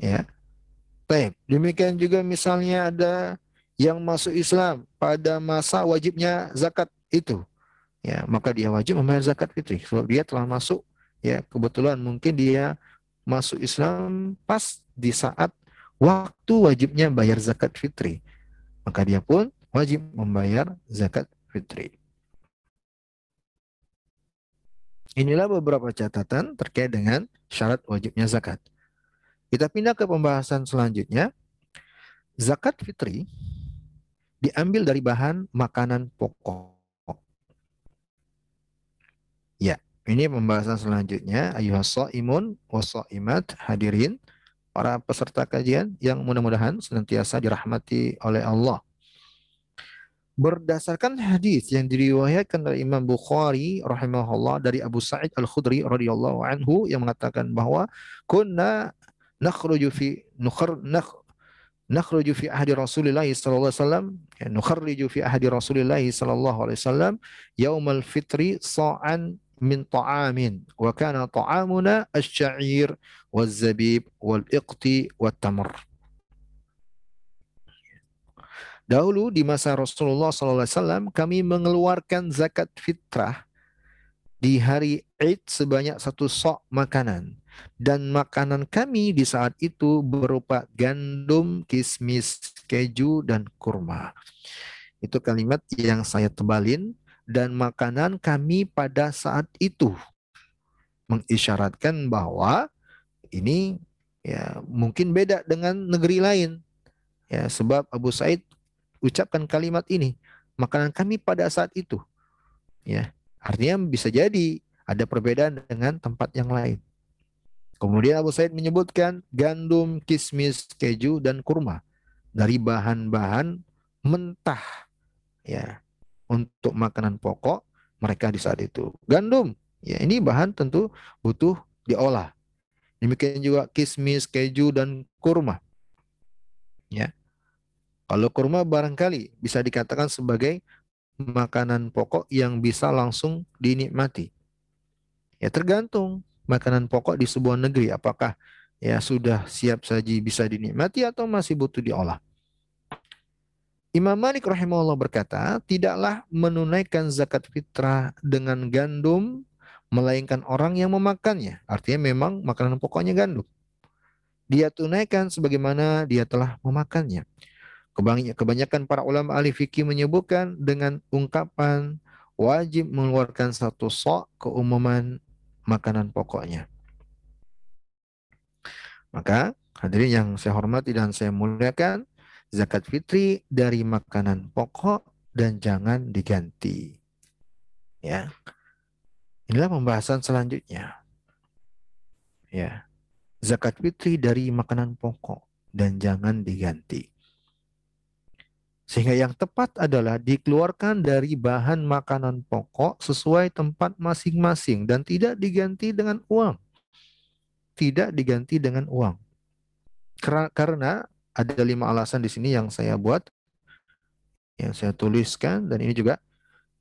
[SPEAKER 1] Ya. Baik, demikian juga misalnya ada yang masuk Islam pada masa wajibnya zakat itu ya maka dia wajib membayar zakat fitri sebab dia telah masuk ya kebetulan mungkin dia masuk Islam pas di saat waktu wajibnya bayar zakat fitri. Maka dia pun wajib membayar zakat fitri. Inilah beberapa catatan terkait dengan syarat wajibnya zakat. Kita pindah ke pembahasan selanjutnya. Zakat fitri diambil dari bahan makanan pokok. Ya, ini pembahasan selanjutnya. Ayuhas imun imat hadirin para peserta kajian yang mudah-mudahan senantiasa dirahmati oleh Allah. Berdasarkan hadis yang diriwayatkan oleh Imam Bukhari rahimahullah dari Abu Sa'id Al-Khudri radhiyallahu anhu yang mengatakan bahwa kunna nakhruju fi nukhar nakh nakhruju fi ahdi Rasulillah sallallahu alaihi wasallam ya, nukharriju fi ahdi Rasulillah sallallahu alaihi wasallam yaumal fitri sa'an min ta'amin. Wa kana ta'amuna asy-sya'ir waz-zabib wal-iqti wat-tamr Dahulu di masa Rasulullah SAW kami mengeluarkan zakat fitrah di hari Id sebanyak satu sok makanan. Dan makanan kami di saat itu berupa gandum, kismis, keju, dan kurma. Itu kalimat yang saya tebalin dan makanan kami pada saat itu mengisyaratkan bahwa ini ya mungkin beda dengan negeri lain. Ya, sebab Abu Said ucapkan kalimat ini, makanan kami pada saat itu. Ya, artinya bisa jadi ada perbedaan dengan tempat yang lain. Kemudian Abu Said menyebutkan gandum, kismis, keju, dan kurma dari bahan-bahan mentah ya untuk makanan pokok mereka di saat itu. Gandum, ya ini bahan tentu butuh diolah. Demikian juga kismis, keju, dan kurma. Ya. Kalau kurma barangkali bisa dikatakan sebagai makanan pokok yang bisa langsung dinikmati. Ya tergantung makanan pokok di sebuah negeri apakah ya sudah siap saji bisa dinikmati atau masih butuh diolah. Imam Malik rahimahullah berkata, tidaklah menunaikan zakat fitrah dengan gandum melainkan orang yang memakannya. Artinya memang makanan pokoknya gandum. Dia tunaikan sebagaimana dia telah memakannya. Kebanyakan para ulama ahli fikih menyebutkan dengan ungkapan wajib mengeluarkan satu sok keumuman makanan pokoknya. Maka hadirin yang saya hormati dan saya muliakan, zakat fitri dari makanan pokok dan jangan diganti. Ya. Inilah pembahasan selanjutnya. Ya. Zakat fitri dari makanan pokok dan jangan diganti. Sehingga yang tepat adalah dikeluarkan dari bahan makanan pokok sesuai tempat masing-masing dan tidak diganti dengan uang. Tidak diganti dengan uang. Karena ada lima alasan di sini yang saya buat, yang saya tuliskan, dan ini juga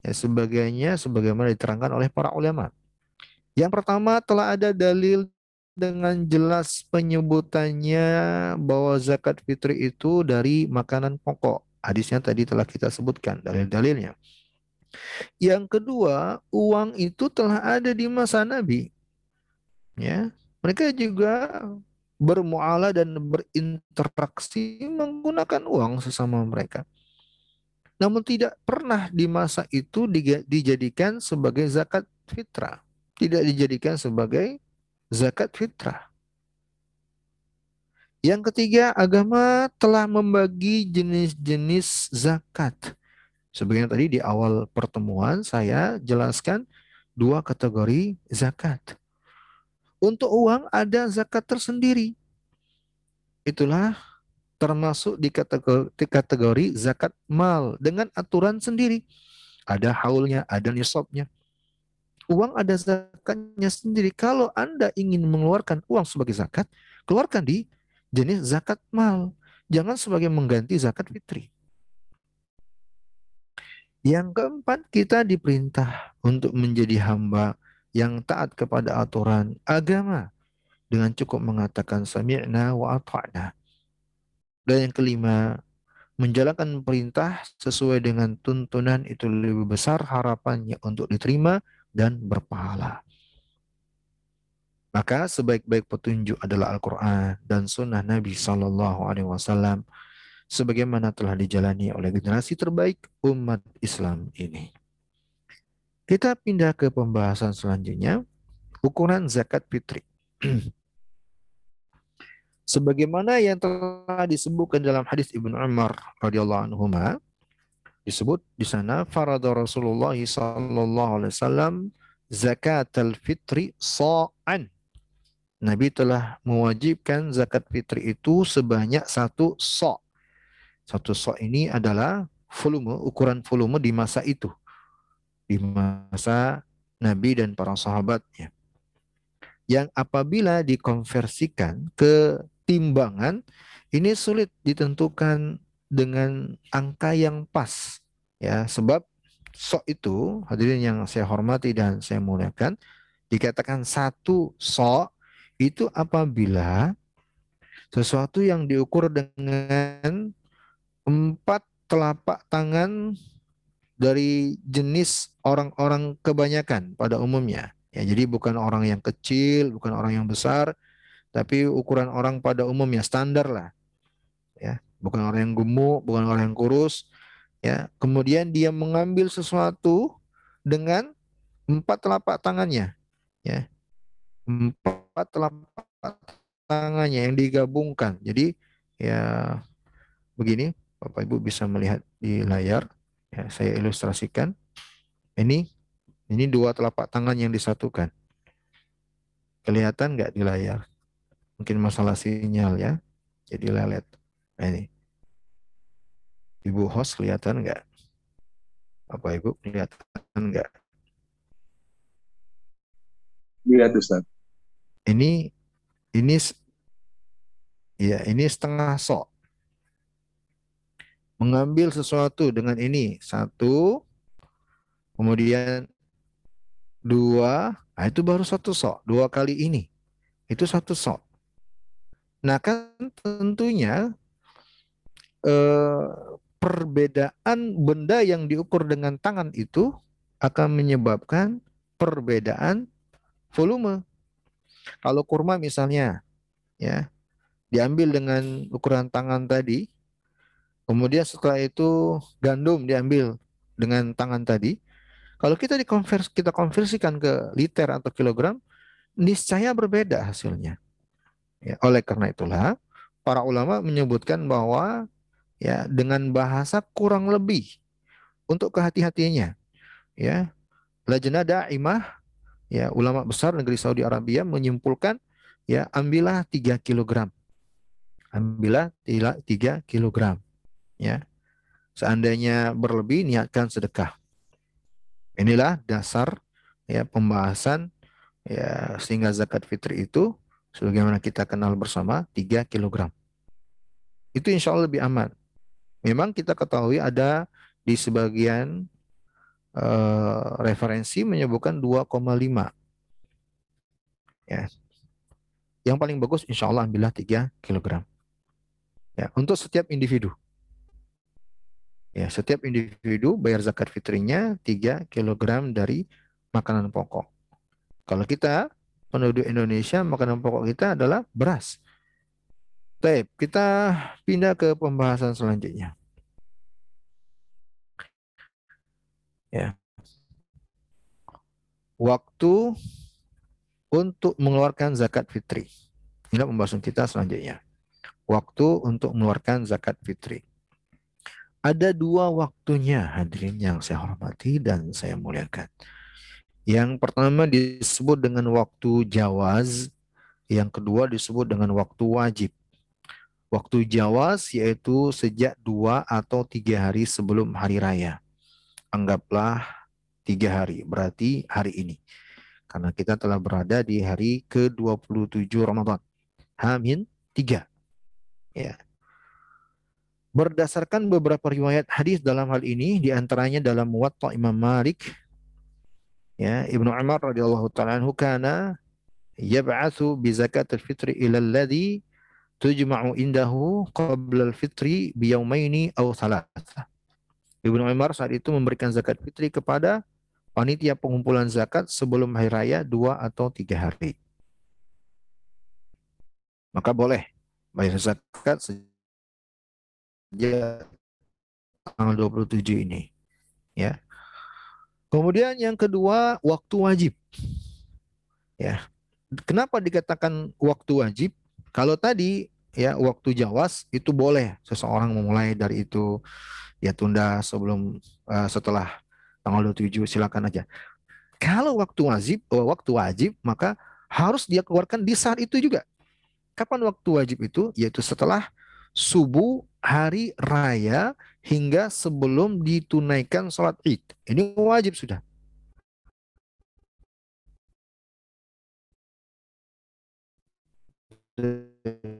[SPEAKER 1] ya, sebagainya sebagaimana diterangkan oleh para ulama. Yang pertama telah ada dalil dengan jelas penyebutannya bahwa zakat fitri itu dari makanan pokok. Hadisnya tadi telah kita sebutkan dalil-dalilnya. Yang kedua, uang itu telah ada di masa Nabi. Ya, mereka juga bermuala dan berinteraksi menggunakan uang sesama mereka. Namun tidak pernah di masa itu dijadikan sebagai zakat fitrah. Tidak dijadikan sebagai zakat fitrah. Yang ketiga, agama telah membagi jenis-jenis zakat. Sebagian tadi di awal pertemuan saya jelaskan dua kategori zakat. Untuk uang ada zakat tersendiri. Itulah termasuk di kategori, di kategori zakat mal dengan aturan sendiri. Ada haulnya, ada nisabnya. Uang ada zakatnya sendiri. Kalau Anda ingin mengeluarkan uang sebagai zakat, keluarkan di jenis zakat mal. Jangan sebagai mengganti zakat fitri. Yang keempat, kita diperintah untuk menjadi hamba yang taat kepada aturan agama dengan cukup mengatakan sami'na wa ata'na. Dan yang kelima, menjalankan perintah sesuai dengan tuntunan itu lebih besar harapannya untuk diterima dan berpahala. Maka sebaik-baik petunjuk adalah Al-Quran dan Sunnah Nabi Sallallahu Alaihi Wasallam, sebagaimana telah dijalani oleh generasi terbaik umat Islam ini. Kita pindah ke pembahasan selanjutnya, ukuran zakat fitri. Sebagaimana yang telah disebutkan dalam hadis Ibnu Umar radhiyallahu anhu disebut di sana farada Rasulullah sallallahu alaihi wasallam zakat al-fitri sa'an Nabi telah mewajibkan zakat fitri itu sebanyak satu sok. Satu sok ini adalah volume, ukuran volume di masa itu. Di masa Nabi dan para sahabatnya. Yang apabila dikonversikan ke timbangan, ini sulit ditentukan dengan angka yang pas. Ya, sebab sok itu, hadirin yang saya hormati dan saya muliakan, dikatakan satu sok itu apabila sesuatu yang diukur dengan empat telapak tangan dari jenis orang-orang kebanyakan pada umumnya. Ya, jadi bukan orang yang kecil, bukan orang yang besar, tapi ukuran orang pada umumnya standar lah. Ya, bukan orang yang gemuk, bukan orang yang kurus. Ya, kemudian dia mengambil sesuatu dengan empat telapak tangannya. Ya, empat telapak tangannya yang digabungkan. Jadi ya begini, Bapak Ibu bisa melihat di layar. Ya, saya ilustrasikan. Ini ini dua telapak tangan yang disatukan. Kelihatan nggak di layar? Mungkin masalah sinyal ya. Jadi lelet. Nah, ini. Ibu host kelihatan nggak? Bapak Ibu kelihatan nggak?
[SPEAKER 2] Lihat Ustaz.
[SPEAKER 1] Ini ini ya ini setengah sok. Mengambil sesuatu dengan ini satu, kemudian dua, nah itu baru satu sok. Dua kali ini itu satu sok. Nah kan tentunya eh, perbedaan benda yang diukur dengan tangan itu akan menyebabkan perbedaan volume. Kalau kurma misalnya, ya, diambil dengan ukuran tangan tadi, Kemudian setelah itu gandum diambil dengan tangan tadi. Kalau kita dikonvers kita konversikan ke liter atau kilogram, niscaya berbeda hasilnya. Ya, oleh karena itulah para ulama menyebutkan bahwa ya dengan bahasa kurang lebih untuk kehati-hatiannya ya Lajnah Da'imah ya ulama besar negeri Saudi Arabia menyimpulkan ya ambillah 3 kg. Ambillah 3 kg ya. Seandainya berlebih niatkan sedekah. Inilah dasar ya pembahasan ya sehingga zakat fitri itu sebagaimana kita kenal bersama 3 kg. Itu insya Allah lebih aman. Memang kita ketahui ada di sebagian uh, referensi menyebutkan 2,5. Ya, yang paling bagus insya Allah ambillah 3 kg. Ya, untuk setiap individu. Ya, setiap individu bayar zakat fitrinya 3 kg dari makanan pokok. Kalau kita penduduk Indonesia makanan pokok kita adalah beras. Baik, kita pindah ke pembahasan selanjutnya. Ya. Waktu untuk mengeluarkan zakat fitri. Inilah pembahasan kita selanjutnya. Waktu untuk mengeluarkan zakat fitri. Ada dua waktunya hadirin yang saya hormati dan saya muliakan. Yang pertama disebut dengan waktu jawaz, yang kedua disebut dengan waktu wajib. Waktu jawaz yaitu sejak dua atau tiga hari sebelum hari raya. Anggaplah tiga hari, berarti hari ini karena kita telah berada di hari ke-27 Ramadan. Hamin 3. Ya. Berdasarkan beberapa riwayat hadis dalam hal ini di antaranya dalam Muwatta Imam Malik ya Ibnu Umar radhiyallahu taala anhu kana yab'atsu bi zakatil fitri ila alladhi tujma'u indahu qabla al-fitri bi yawmaini aw thalatha. Ibnu Umar saat itu memberikan zakat fitri kepada panitia pengumpulan zakat sebelum hari raya dua atau tiga hari. Maka boleh bayar zakat sejak tanggal 27 ini. Ya. Kemudian yang kedua, waktu wajib. Ya. Kenapa dikatakan waktu wajib? Kalau tadi ya waktu jawas itu boleh seseorang memulai dari itu ya tunda sebelum uh, setelah tanggal 27 silakan aja. Kalau waktu wajib, oh, waktu wajib maka harus dia keluarkan di saat itu juga. Kapan waktu wajib itu? Yaitu setelah subuh hari raya hingga sebelum ditunaikan sholat id. Ini wajib sudah.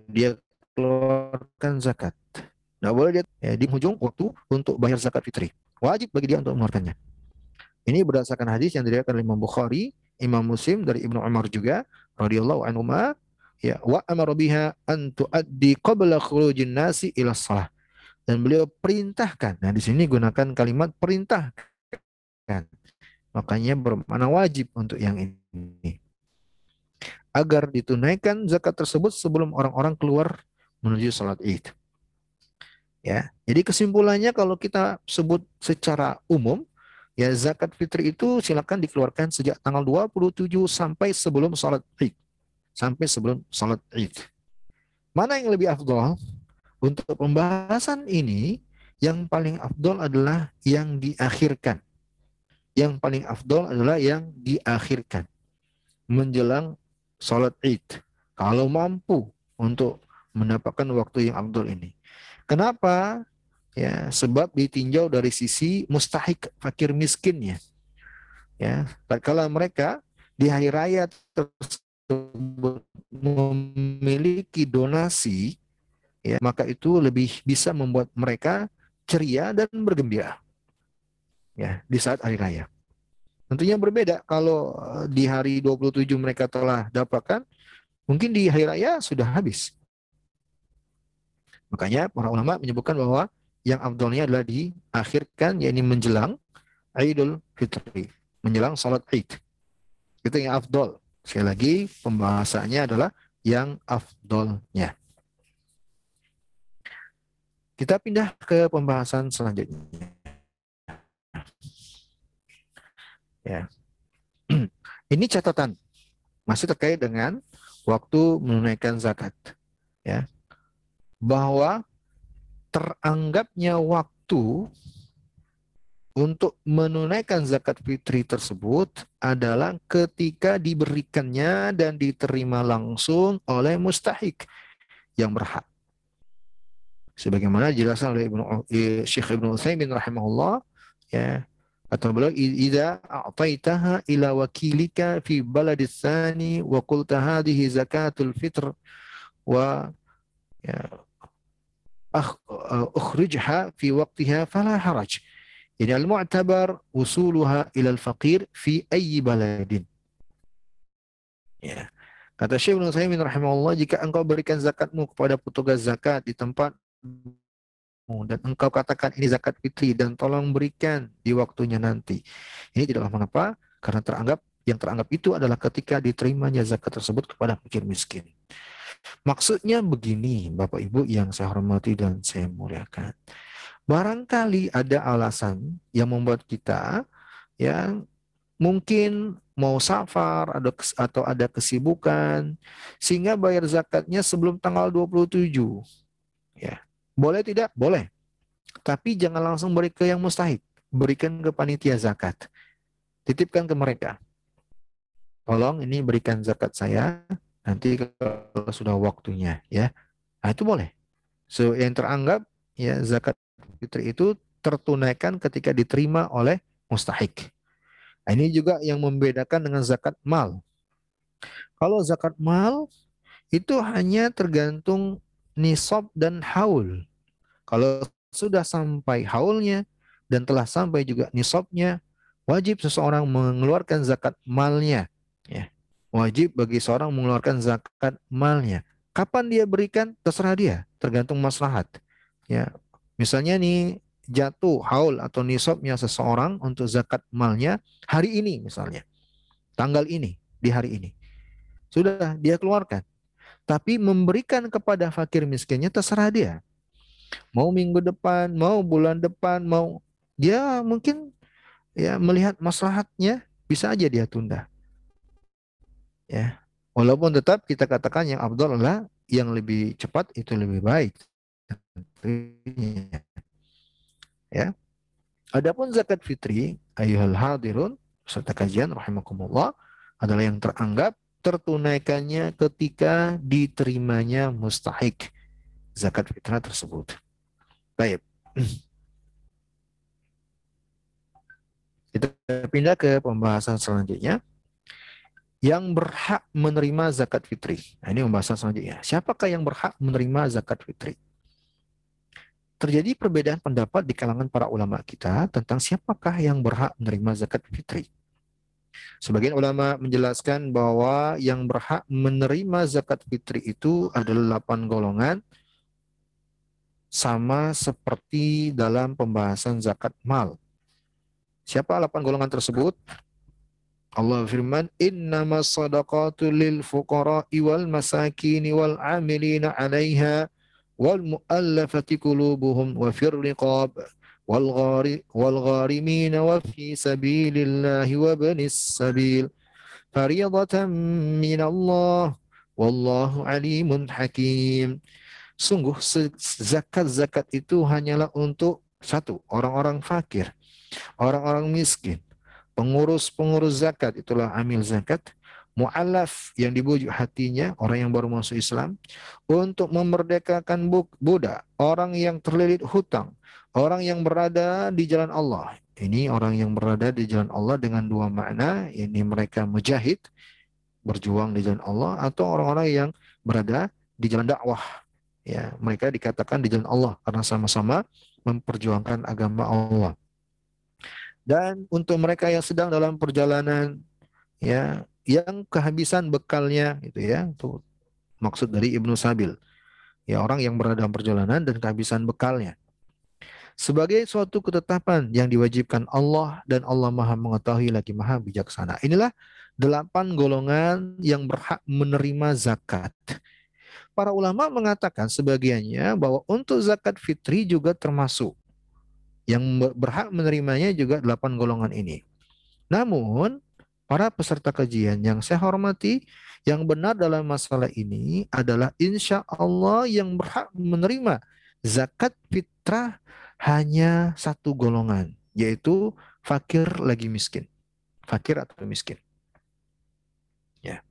[SPEAKER 1] Dia keluarkan zakat. Tidak boleh dia ya, di ujung waktu untuk bayar zakat fitri. Wajib bagi dia untuk mengeluarkannya. Ini berdasarkan hadis yang diriwayatkan oleh Imam Bukhari, Imam Muslim dari Ibnu Umar juga radhiyallahu anhu ya wa amara biha an tuaddi qabla khurujin nasi ila shalah. Dan beliau perintahkan. Nah, di sini gunakan kalimat perintahkan. Makanya bermakna wajib untuk yang ini. Agar ditunaikan zakat tersebut sebelum orang-orang keluar menuju salat Id. Ya. Jadi kesimpulannya kalau kita sebut secara umum Ya zakat fitri itu silakan dikeluarkan sejak tanggal 27 sampai sebelum sholat id. Sampai sebelum sholat id. Mana yang lebih afdol? Untuk pembahasan ini, yang paling afdol adalah yang diakhirkan. Yang paling afdol adalah yang diakhirkan. Menjelang sholat id. Kalau mampu untuk mendapatkan waktu yang afdol ini. Kenapa? ya sebab ditinjau dari sisi mustahik fakir miskinnya ya kalau mereka di hari raya tersebut memiliki donasi ya maka itu lebih bisa membuat mereka ceria dan bergembira ya di saat hari raya tentunya berbeda kalau eh, di hari 27 mereka telah dapatkan mungkin di hari raya sudah habis makanya para ulama menyebutkan bahwa yang abdulnya adalah diakhirkan yakni menjelang Idul Fitri, menjelang salat Id. Itu yang afdol. Sekali lagi pembahasannya adalah yang afdolnya. Kita pindah ke pembahasan selanjutnya. Ya. Ini catatan masih terkait dengan waktu menunaikan zakat. Ya. Bahwa teranggapnya waktu untuk menunaikan zakat fitri tersebut adalah ketika diberikannya dan diterima langsung oleh mustahik yang berhak. Sebagaimana dijelaskan oleh Ibnu Syekh Ibnu Utsaimin rahimahullah ya atau beliau idza a'taitaha ila wakilika fi baladis tsani wa qulta hadhihi zakatul fitr wa ya ukhrijha fi waqtiha fala haraj ini al-mu'tabar usuluha ila al-faqir fi ayyi baladin ya Kata Syekh Ibnu Utsaimin rahimahullah, jika engkau berikan zakatmu kepada petugas zakat di tempat dan engkau katakan ini zakat fitri dan tolong berikan di waktunya nanti. Ini tidaklah mengapa karena teranggap yang teranggap itu adalah ketika diterimanya zakat tersebut kepada fakir miskin. Maksudnya begini, Bapak Ibu yang saya hormati dan saya muliakan. Barangkali ada alasan yang membuat kita yang mungkin mau safar atau ada kesibukan sehingga bayar zakatnya sebelum tanggal 27. Ya. Boleh tidak? Boleh. Tapi jangan langsung beri ke yang mustahik. Berikan ke panitia zakat. Titipkan ke mereka. Tolong ini berikan zakat saya nanti kalau sudah waktunya ya. Nah, itu boleh. So yang teranggap ya zakat fitri itu tertunaikan ketika diterima oleh mustahik. Nah, ini juga yang membedakan dengan zakat mal. Kalau zakat mal itu hanya tergantung nisab dan haul. Kalau sudah sampai haulnya dan telah sampai juga nisabnya, wajib seseorang mengeluarkan zakat malnya. Ya. Wajib bagi seorang mengeluarkan zakat malnya. Kapan dia berikan? Terserah dia, tergantung maslahat. Ya. Misalnya nih jatuh haul atau nisabnya seseorang untuk zakat malnya hari ini misalnya. Tanggal ini, di hari ini. Sudah dia keluarkan. Tapi memberikan kepada fakir miskinnya terserah dia mau minggu depan, mau bulan depan, mau dia mungkin ya melihat maslahatnya bisa aja dia tunda. Ya. Walaupun tetap kita katakan yang abdul adalah yang lebih cepat itu lebih baik. Ya. Adapun zakat fitri, ayuhal hadirun, serta kajian rahimakumullah adalah yang teranggap tertunaikannya ketika diterimanya mustahik zakat fitrah tersebut. Baik. Kita pindah ke pembahasan selanjutnya. Yang berhak menerima zakat fitri. Nah, ini pembahasan selanjutnya. Siapakah yang berhak menerima zakat fitri? Terjadi perbedaan pendapat di kalangan para ulama kita tentang siapakah yang berhak menerima zakat fitri. Sebagian ulama menjelaskan bahwa yang berhak menerima zakat fitri itu adalah 8 golongan sama seperti dalam pembahasan zakat mal. Siapa delapan golongan tersebut? Allah firman, Innama sadaqatu lil fuqara'i wal masakini wal amilina 'alaiha wal mu'allafati qulubuhum wa fir wal ghari wal gharimin wa fi sabilillahi wa banis sabil fariyadatan min Allah wallahu alimun hakim. Sungguh zakat-zakat itu hanyalah untuk satu, orang-orang fakir, orang-orang miskin, pengurus-pengurus zakat, itulah amil zakat, mu'alaf yang dibujuk hatinya, orang yang baru masuk Islam, untuk memerdekakan budak, orang yang terlilit hutang, orang yang berada di jalan Allah. Ini orang yang berada di jalan Allah dengan dua makna, ini mereka mujahid, berjuang di jalan Allah, atau orang-orang yang berada di jalan dakwah, ya mereka dikatakan di jalan Allah karena sama-sama memperjuangkan agama Allah. Dan untuk mereka yang sedang dalam perjalanan ya yang kehabisan bekalnya itu ya itu maksud dari Ibnu Sabil. Ya orang yang berada dalam perjalanan dan kehabisan bekalnya. Sebagai suatu ketetapan yang diwajibkan Allah dan Allah Maha mengetahui lagi Maha bijaksana. Inilah delapan golongan yang berhak menerima zakat para ulama mengatakan sebagiannya bahwa untuk zakat fitri juga termasuk yang berhak menerimanya juga delapan golongan ini. Namun para peserta kajian yang saya hormati, yang benar dalam masalah ini adalah insya Allah yang berhak menerima zakat fitrah hanya satu golongan, yaitu fakir lagi miskin. Fakir atau miskin. Ya.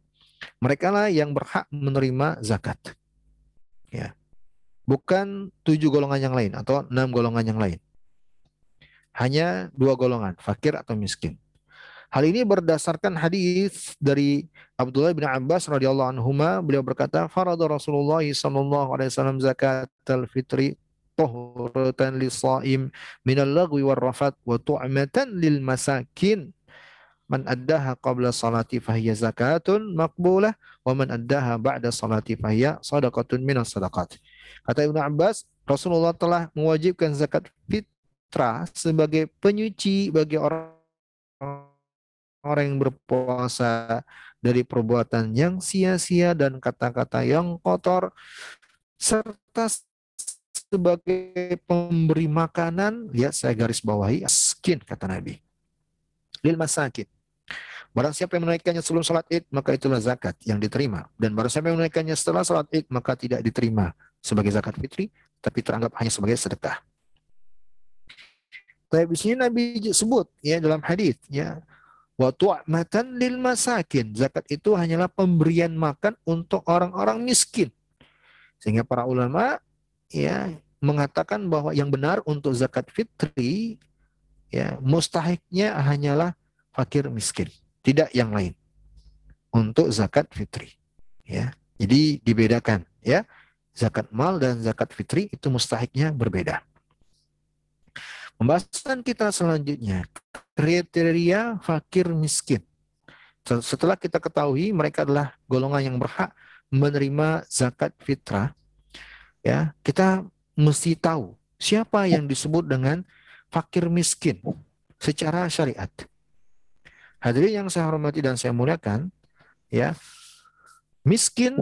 [SPEAKER 1] Mereka lah yang berhak menerima zakat. Ya. Bukan tujuh golongan yang lain atau enam golongan yang lain. Hanya dua golongan, fakir atau miskin. Hal ini berdasarkan hadis dari Abdullah bin Abbas radhiyallahu anhu beliau berkata farada Rasulullah sallallahu alaihi wasallam zakat al-fitri tuhuratan lis-shaim min al-lagwi war rafat wa tu'matan lil masakin man addaha qabla salati fahiya zakatun maqbulah wa man addaha ba'da salati fahiya sadaqatun minas sadaqat. Kata Ibnu Abbas, Rasulullah telah mewajibkan zakat fitrah sebagai penyuci bagi orang orang yang berpuasa dari perbuatan yang sia-sia dan kata-kata yang kotor serta sebagai pemberi makanan ya saya garis bawahi skin kata Nabi lil masakin Barang siapa yang menaikkannya sebelum salat id, maka itulah zakat yang diterima. Dan barang siapa yang menaikkannya setelah salat id, maka tidak diterima sebagai zakat fitri, tapi teranggap hanya sebagai sedekah. Tapi di sini Nabi sebut ya dalam hadis ya wa tu'matan lil masakin. Zakat itu hanyalah pemberian makan untuk orang-orang miskin. Sehingga para ulama ya mengatakan bahwa yang benar untuk zakat fitri ya mustahiknya hanyalah fakir miskin. Tidak yang lain. Untuk zakat fitri ya. Jadi dibedakan ya. Zakat mal dan zakat fitri itu mustahiknya berbeda pembahasan kita selanjutnya kriteria fakir miskin setelah kita ketahui mereka adalah golongan yang berhak menerima zakat fitrah ya kita mesti tahu siapa yang disebut dengan fakir miskin secara syariat Hadirin yang saya hormati dan saya muliakan, ya. Miskin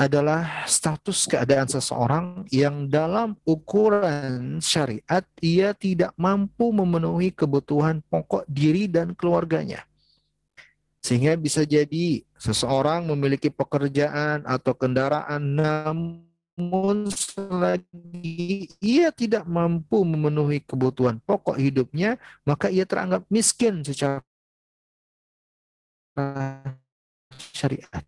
[SPEAKER 1] adalah status keadaan seseorang yang dalam ukuran syariat ia tidak mampu memenuhi kebutuhan pokok diri dan keluarganya. Sehingga bisa jadi seseorang memiliki pekerjaan atau kendaraan namun selagi ia tidak mampu memenuhi kebutuhan pokok hidupnya, maka ia teranggap miskin secara syariat.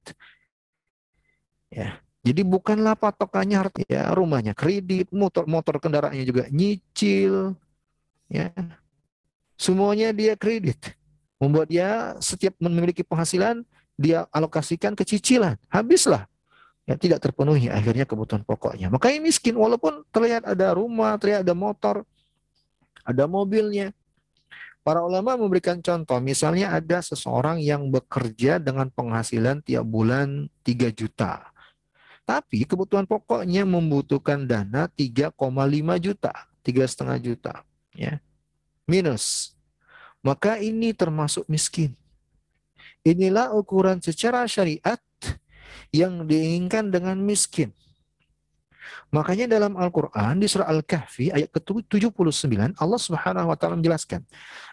[SPEAKER 1] Ya. Jadi bukanlah patokannya ya rumahnya kredit, motor motor kendaraannya juga nyicil, ya. Semuanya dia kredit. Membuat dia setiap memiliki penghasilan dia alokasikan ke cicilan. Habislah. Ya tidak terpenuhi akhirnya kebutuhan pokoknya. Makanya miskin walaupun terlihat ada rumah, terlihat ada motor, ada mobilnya, Para ulama memberikan contoh, misalnya ada seseorang yang bekerja dengan penghasilan tiap bulan 3 juta. Tapi kebutuhan pokoknya membutuhkan dana 3,5 juta, tiga setengah juta, ya. Minus. Maka ini termasuk miskin. Inilah ukuran secara syariat yang diinginkan dengan miskin. Makanya dalam Al-Quran di surah Al-Kahfi ayat ke-79 Allah subhanahu wa ta'ala menjelaskan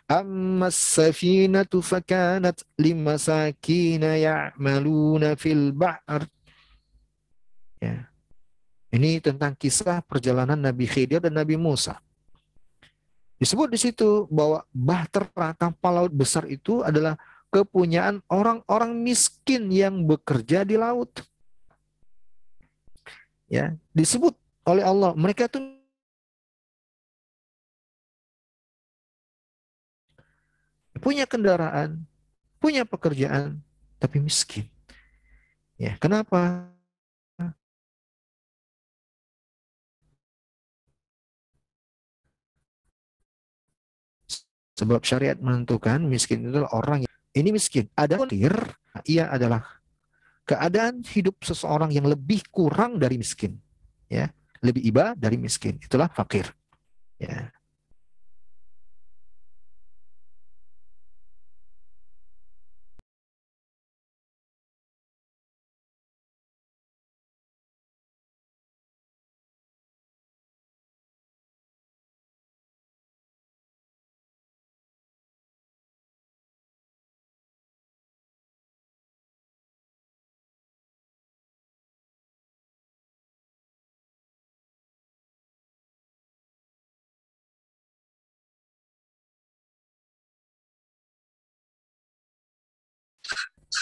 [SPEAKER 1] Amma safinatu fakanat limasakina ya'maluna fil ba'r ya. Ini tentang kisah perjalanan Nabi Khidir dan Nabi Musa. Disebut di situ bahwa bahtera kapal laut besar itu adalah kepunyaan orang-orang miskin yang bekerja di laut ya disebut oleh Allah mereka itu punya kendaraan, punya pekerjaan, tapi miskin. Ya, kenapa? Sebab syariat menentukan miskin itu adalah orang yang ini miskin. Ada ia adalah keadaan hidup seseorang yang lebih kurang dari miskin ya. Lebih iba dari miskin. Itulah fakir ya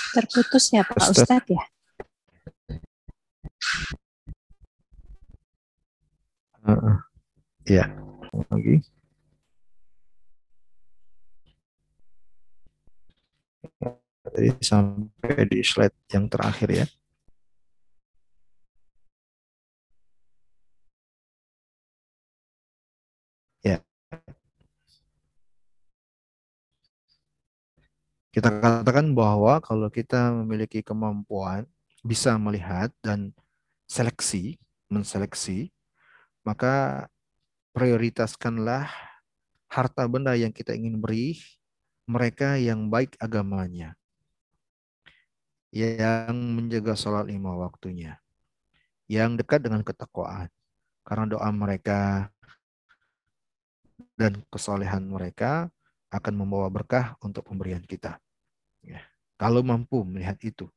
[SPEAKER 3] Terputus ya Pak Ustadz, Ustadz ya?
[SPEAKER 1] Uh, ya, lagi. Jadi sampai di slide yang terakhir ya. Kita katakan bahwa kalau kita memiliki kemampuan bisa melihat dan seleksi, menseleksi, maka prioritaskanlah harta benda yang kita ingin beri mereka yang baik agamanya, yang menjaga sholat lima waktunya, yang dekat dengan ketakwaan. Karena doa mereka dan kesalehan mereka akan membawa berkah untuk pemberian kita. Ya. Kalau mampu melihat itu.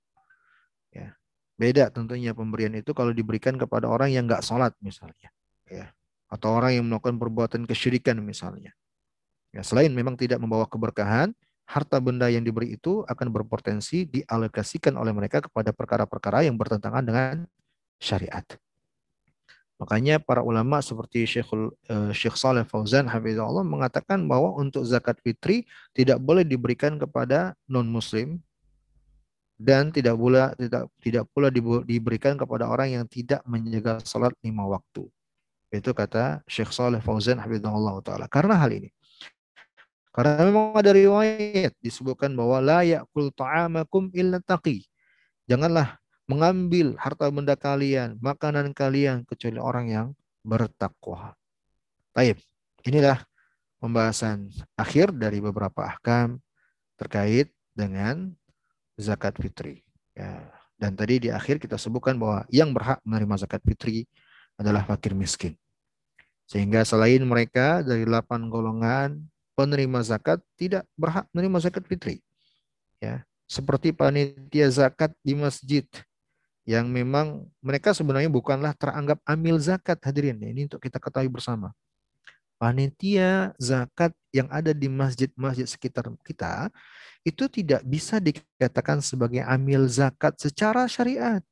[SPEAKER 1] Ya. Beda tentunya pemberian itu kalau diberikan kepada orang yang nggak sholat misalnya. Ya. Atau orang yang melakukan perbuatan kesyirikan misalnya. Ya, selain memang tidak membawa keberkahan, harta benda yang diberi itu akan berpotensi dialokasikan oleh mereka kepada perkara-perkara yang bertentangan dengan syariat. Makanya para ulama seperti Syekhul uh, Syekh Saleh Fauzan hafizahullah mengatakan bahwa untuk zakat fitri tidak boleh diberikan kepada non muslim dan tidak pula tidak tidak pula diberikan kepada orang yang tidak menjaga salat lima waktu. Itu kata Syekh Saleh Fauzan hafizahullah taala. Karena hal ini karena memang ada riwayat disebutkan bahwa la ya'kul ta'amakum illa taqi. Janganlah mengambil harta benda kalian, makanan kalian kecuali orang yang bertakwa. Baik, inilah pembahasan akhir dari beberapa ahkam terkait dengan zakat fitri. Ya. Dan tadi di akhir kita sebutkan bahwa yang berhak menerima zakat fitri adalah fakir miskin. Sehingga selain mereka dari delapan golongan penerima zakat tidak berhak menerima zakat fitri. Ya, seperti panitia zakat di masjid yang memang mereka sebenarnya bukanlah teranggap amil zakat hadirin. Ini untuk kita ketahui bersama. Panitia zakat yang ada di masjid-masjid sekitar kita itu tidak bisa dikatakan sebagai amil zakat secara syariat.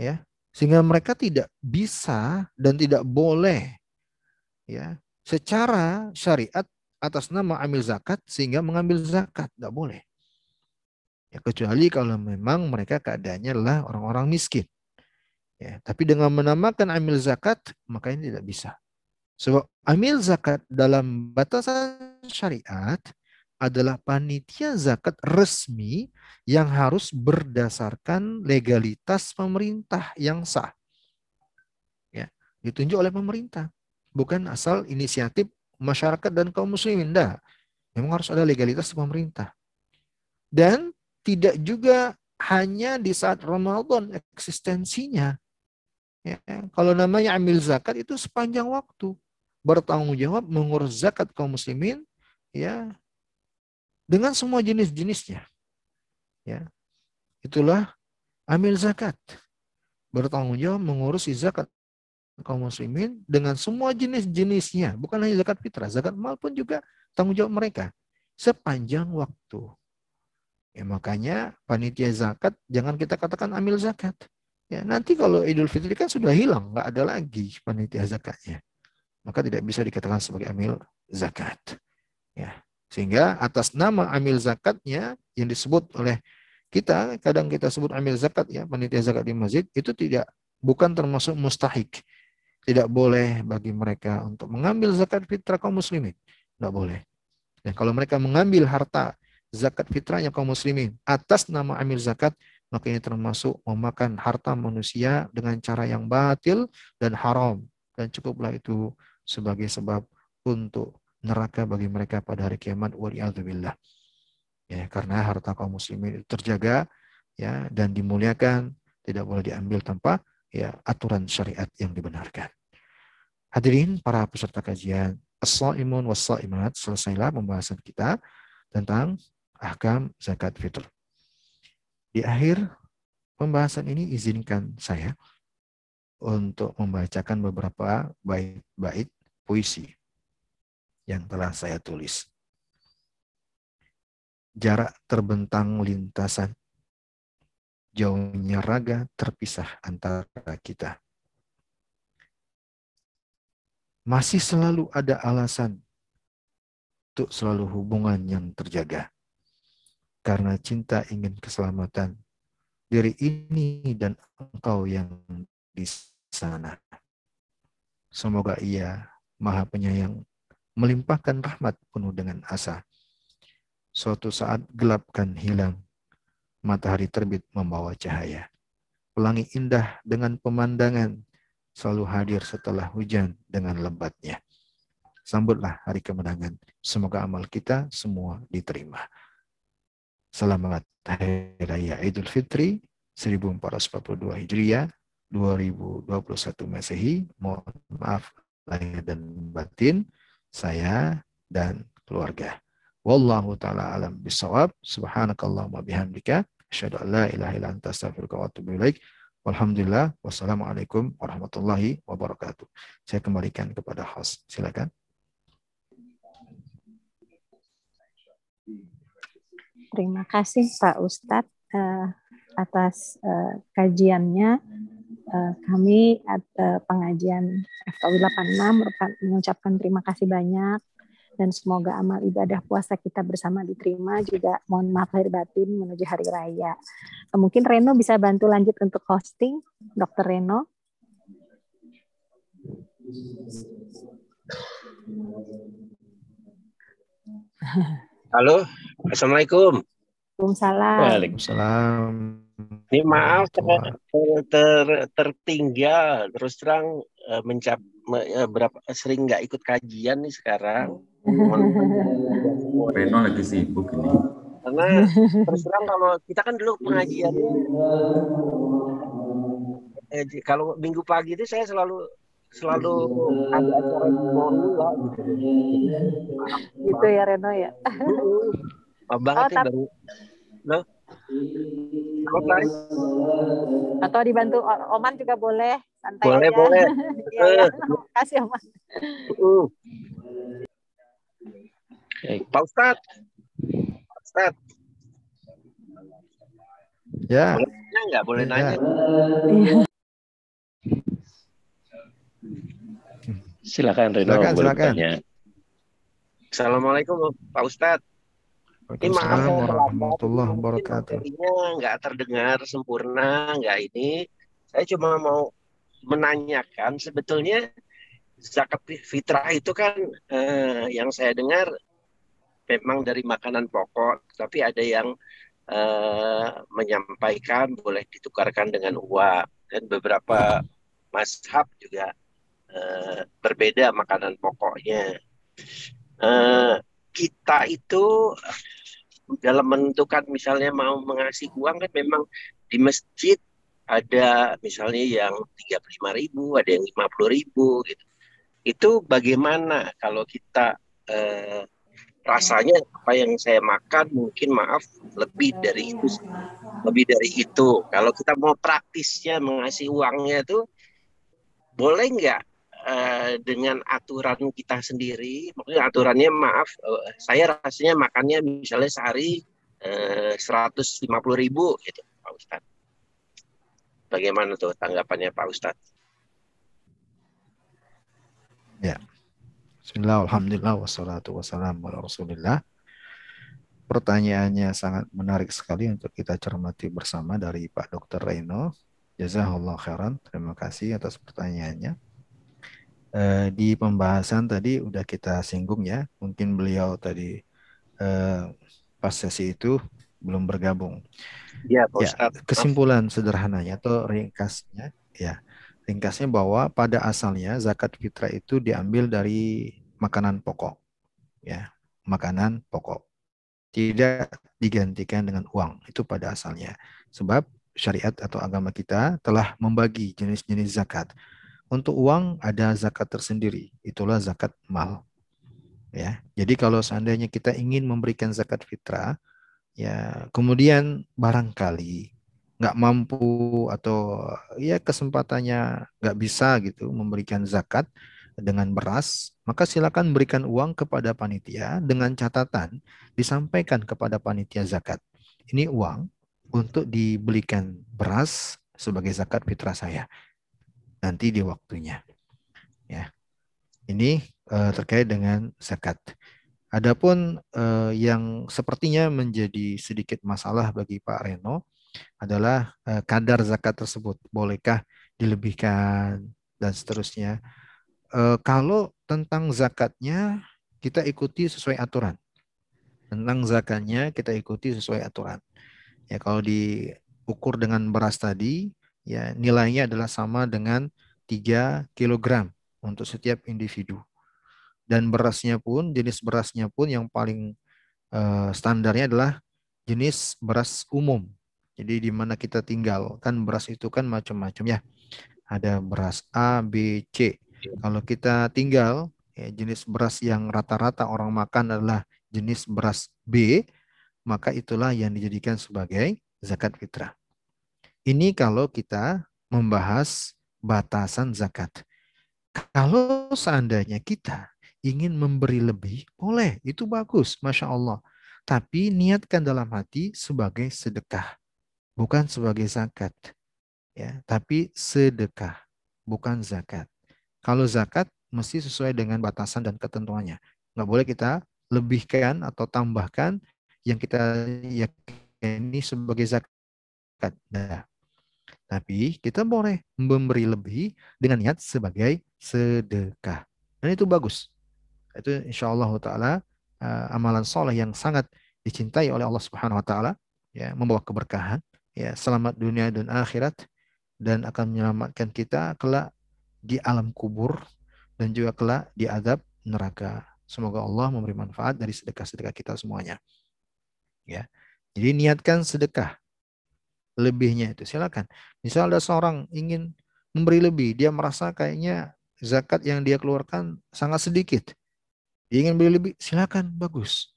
[SPEAKER 1] Ya, sehingga mereka tidak bisa dan tidak boleh ya secara syariat atas nama amil zakat sehingga mengambil zakat tidak boleh Ya, kecuali kalau memang mereka keadaannya adalah orang-orang miskin. Ya, tapi dengan menamakan amil zakat, maka ini tidak bisa. Sebab amil zakat dalam batasan syariat adalah panitia zakat resmi yang harus berdasarkan legalitas pemerintah yang sah. Ya, ditunjuk oleh pemerintah, bukan asal inisiatif masyarakat dan kaum muslimin. Tidak. Memang harus ada legalitas pemerintah. Dan tidak juga hanya di saat Ramadan eksistensinya. Ya, kalau namanya ambil zakat itu sepanjang waktu bertanggung jawab mengurus zakat kaum muslimin ya dengan semua jenis-jenisnya. Ya. Itulah amil zakat. Bertanggung jawab mengurus zakat kaum muslimin dengan semua jenis-jenisnya, bukan hanya zakat fitrah, zakat mal pun juga tanggung jawab mereka sepanjang waktu. Ya, makanya panitia zakat jangan kita katakan amil zakat. Ya, nanti kalau Idul Fitri kan sudah hilang, nggak ada lagi panitia zakatnya. Maka tidak bisa dikatakan sebagai amil zakat. Ya, sehingga atas nama amil zakatnya yang disebut oleh kita, kadang kita sebut amil zakat ya, panitia zakat di masjid, itu tidak bukan termasuk mustahik. Tidak boleh bagi mereka untuk mengambil zakat fitrah kaum muslimin. Tidak boleh. Dan kalau mereka mengambil harta zakat fitrahnya kaum muslimin atas nama amil zakat maka ini termasuk memakan harta manusia dengan cara yang batil dan haram. Dan cukuplah itu sebagai sebab untuk neraka bagi mereka pada hari kiamat. Waliyadzubillah ya karena harta kaum muslimin terjaga ya dan dimuliakan tidak boleh diambil tanpa ya aturan syariat yang dibenarkan. Hadirin para peserta kajian as-saimun was-saimat selesailah pembahasan kita tentang ahkam zakat fitr. Di akhir pembahasan ini izinkan saya untuk membacakan beberapa bait-bait puisi yang telah saya tulis. Jarak terbentang lintasan jauhnya raga terpisah antara kita. Masih selalu ada alasan untuk selalu hubungan yang terjaga. Karena cinta ingin keselamatan diri ini dan engkau yang di sana. Semoga ia maha penyayang melimpahkan rahmat penuh dengan asa. Suatu saat gelapkan hilang, matahari terbit membawa cahaya. Pelangi indah dengan pemandangan selalu hadir setelah hujan dengan lebatnya. Sambutlah hari kemenangan. Semoga amal kita semua diterima. Selamat Hari Raya Idul Fitri 1442 Hijriah 2021 Masehi. Mohon maaf lahir dan batin saya dan keluarga. Wallahu taala alam bisawab. Subhanakallahumma bihamdika asyhadu an la ilaha illa anta astaghfiruka wa atubu ilaik. Walhamdulillah wassalamualaikum warahmatullahi wabarakatuh. Saya kembalikan kepada host. Silakan.
[SPEAKER 3] Terima kasih Pak Ustadz uh, atas uh, kajiannya. Uh, kami uh, pengajian FKW 86 mengucapkan terima kasih banyak dan semoga amal ibadah puasa kita bersama diterima juga mohon maaf lahir batin menuju hari raya. Mungkin Reno bisa bantu lanjut untuk hosting, Dokter Reno.
[SPEAKER 4] Halo, Assalamualaikum.
[SPEAKER 3] Waalaikumsalam.
[SPEAKER 1] Waalaikumsalam.
[SPEAKER 4] Ini maaf ter, ter, tertinggal terus terang uh, mencap uh, berapa sering nggak ikut kajian nih sekarang.
[SPEAKER 5] Reno lagi sibuk ini.
[SPEAKER 4] Karena terus terang kalau kita kan dulu pengajian eh, kalau minggu pagi itu saya selalu selalu ada acara di Morula gitu.
[SPEAKER 3] Gitu ya Reno ya.
[SPEAKER 4] Oh, banget oh, baru. Loh. Selesai.
[SPEAKER 3] Atau dibantu Oman juga boleh. Santai
[SPEAKER 4] boleh,
[SPEAKER 3] aja.
[SPEAKER 4] boleh.
[SPEAKER 3] ya, ya. Kasih Oman.
[SPEAKER 4] Uh. Pak Ustadz. Pak Ustadz.
[SPEAKER 1] Ya.
[SPEAKER 4] Boleh nanya nggak? Boleh
[SPEAKER 1] Ya.
[SPEAKER 4] nanya.
[SPEAKER 6] Silakan Reno
[SPEAKER 1] Silakan,
[SPEAKER 6] boleh
[SPEAKER 1] silakan.
[SPEAKER 6] bertanya.
[SPEAKER 4] Assalamualaikum Pak Ustadz. Ini maaf
[SPEAKER 1] warahmatullahi wabarakatuh.
[SPEAKER 4] nggak terdengar sempurna, nggak ini. Saya cuma mau menanyakan sebetulnya zakat fitrah itu kan eh, yang saya dengar memang dari makanan pokok, tapi ada yang eh, menyampaikan boleh ditukarkan dengan uang dan beberapa mazhab juga eh, berbeda makanan pokoknya. Eh, kita itu dalam menentukan misalnya mau mengasih uang kan memang di masjid ada misalnya yang 35 ribu, ada yang 50 ribu gitu. Itu bagaimana kalau kita eh, rasanya apa yang saya makan mungkin maaf lebih dari itu lebih dari itu. Kalau kita mau praktisnya mengasih uangnya itu boleh nggak eh, dengan aturan kita sendiri? Maksudnya aturannya maaf, eh, saya rasanya makannya misalnya sehari eh, 150 ribu gitu, Pak Ustadz. Bagaimana tuh tanggapannya Pak Ustadz?
[SPEAKER 1] Bismillah, alhamdulillah, wassalatu wassalamu ala rasulillah. Pertanyaannya sangat menarik sekali untuk kita cermati bersama dari Pak Dr. Reno. Jazakallah khairan. Terima kasih atas pertanyaannya. Eh, di pembahasan tadi udah kita singgung ya. Mungkin beliau tadi eh, pas sesi itu belum bergabung.
[SPEAKER 4] Iya Pak
[SPEAKER 1] Ya, kesimpulan sederhananya atau ringkasnya, ya, ringkasnya bahwa pada asalnya zakat fitrah itu diambil dari makanan pokok, ya, makanan pokok, tidak digantikan dengan uang itu pada asalnya. Sebab syariat atau agama kita telah membagi jenis-jenis zakat. Untuk uang ada zakat tersendiri, itulah zakat mal. Ya, jadi kalau seandainya kita ingin memberikan zakat fitrah, ya kemudian barangkali nggak mampu atau ya kesempatannya nggak bisa gitu memberikan zakat dengan beras, maka silakan berikan uang kepada panitia dengan catatan disampaikan kepada panitia zakat. Ini uang untuk dibelikan beras sebagai zakat fitrah saya nanti di waktunya. Ya. Ini uh, terkait dengan zakat. Adapun uh, yang sepertinya menjadi sedikit masalah bagi Pak Reno adalah uh, kadar zakat tersebut. Bolehkah dilebihkan dan seterusnya. Uh, kalau tentang zakatnya kita ikuti sesuai aturan. Tentang zakatnya kita ikuti sesuai aturan. Ya kalau diukur dengan beras tadi, ya nilainya adalah sama dengan 3 kg untuk setiap individu. Dan berasnya pun, jenis berasnya pun yang paling uh, standarnya adalah jenis beras umum. Jadi di mana kita tinggal, kan beras itu kan macam-macam ya. Ada beras A, B, C. Kalau kita tinggal, ya, jenis beras yang rata-rata orang makan adalah jenis beras B, maka itulah yang dijadikan sebagai zakat fitrah. Ini kalau kita membahas batasan zakat. Kalau seandainya kita ingin memberi lebih, boleh, itu bagus, masya Allah. Tapi niatkan dalam hati sebagai sedekah, bukan sebagai zakat. Ya, tapi sedekah, bukan zakat. Kalau zakat mesti sesuai dengan batasan dan ketentuannya. Nggak boleh kita lebihkan atau tambahkan yang kita yakini sebagai zakat. Nah, tapi kita boleh memberi lebih dengan niat sebagai sedekah. Dan itu bagus. Itu insya Allah ta'ala uh, amalan soleh yang sangat dicintai oleh Allah Subhanahu wa taala ya membawa keberkahan ya selamat dunia dan akhirat dan akan menyelamatkan kita kelak di alam kubur dan juga kelak di adab neraka. Semoga Allah memberi manfaat dari sedekah-sedekah kita semuanya. Ya. Jadi niatkan sedekah. Lebihnya itu silakan. Misal ada seorang ingin memberi lebih, dia merasa kayaknya zakat yang dia keluarkan sangat sedikit. Dia ingin beli lebih, silakan, bagus.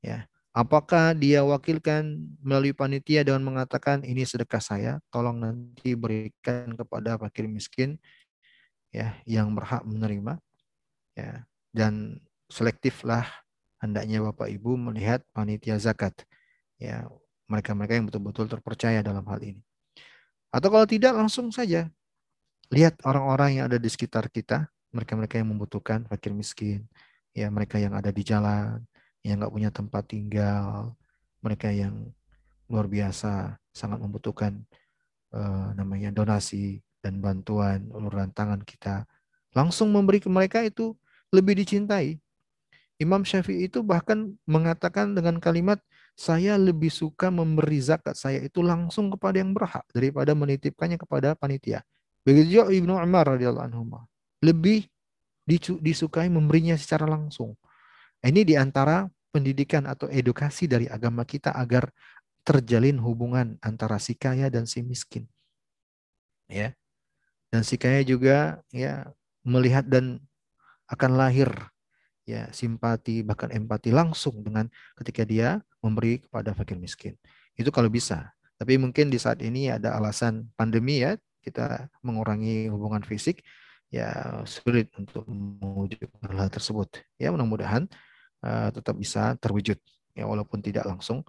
[SPEAKER 1] Ya. Apakah dia wakilkan melalui panitia dengan mengatakan ini sedekah saya, tolong nanti berikan kepada fakir miskin ya yang berhak menerima ya dan selektiflah hendaknya Bapak Ibu melihat panitia zakat ya mereka-mereka yang betul-betul terpercaya dalam hal ini. Atau kalau tidak langsung saja lihat orang-orang yang ada di sekitar kita, mereka-mereka yang membutuhkan, fakir miskin, ya mereka yang ada di jalan, yang nggak punya tempat tinggal, mereka yang luar biasa sangat membutuhkan uh, namanya donasi dan bantuan uluran tangan kita, langsung memberi ke mereka itu lebih dicintai. Imam Syafi'i itu bahkan mengatakan dengan kalimat saya lebih suka memberi zakat saya itu langsung kepada yang berhak daripada menitipkannya kepada panitia. Begitu juga Ibnu Umar radhiyallahu anhu. Lebih disukai memberinya secara langsung. Ini di antara pendidikan atau edukasi dari agama kita agar terjalin hubungan antara si kaya dan si miskin. Ya. Dan si kaya juga ya melihat dan akan lahir ya simpati bahkan empati langsung dengan ketika dia memberi kepada fakir miskin. Itu kalau bisa. Tapi mungkin di saat ini ada alasan pandemi ya, kita mengurangi hubungan fisik ya sulit untuk mewujudkan hal tersebut. Ya mudah-mudahan uh, tetap bisa terwujud ya walaupun tidak langsung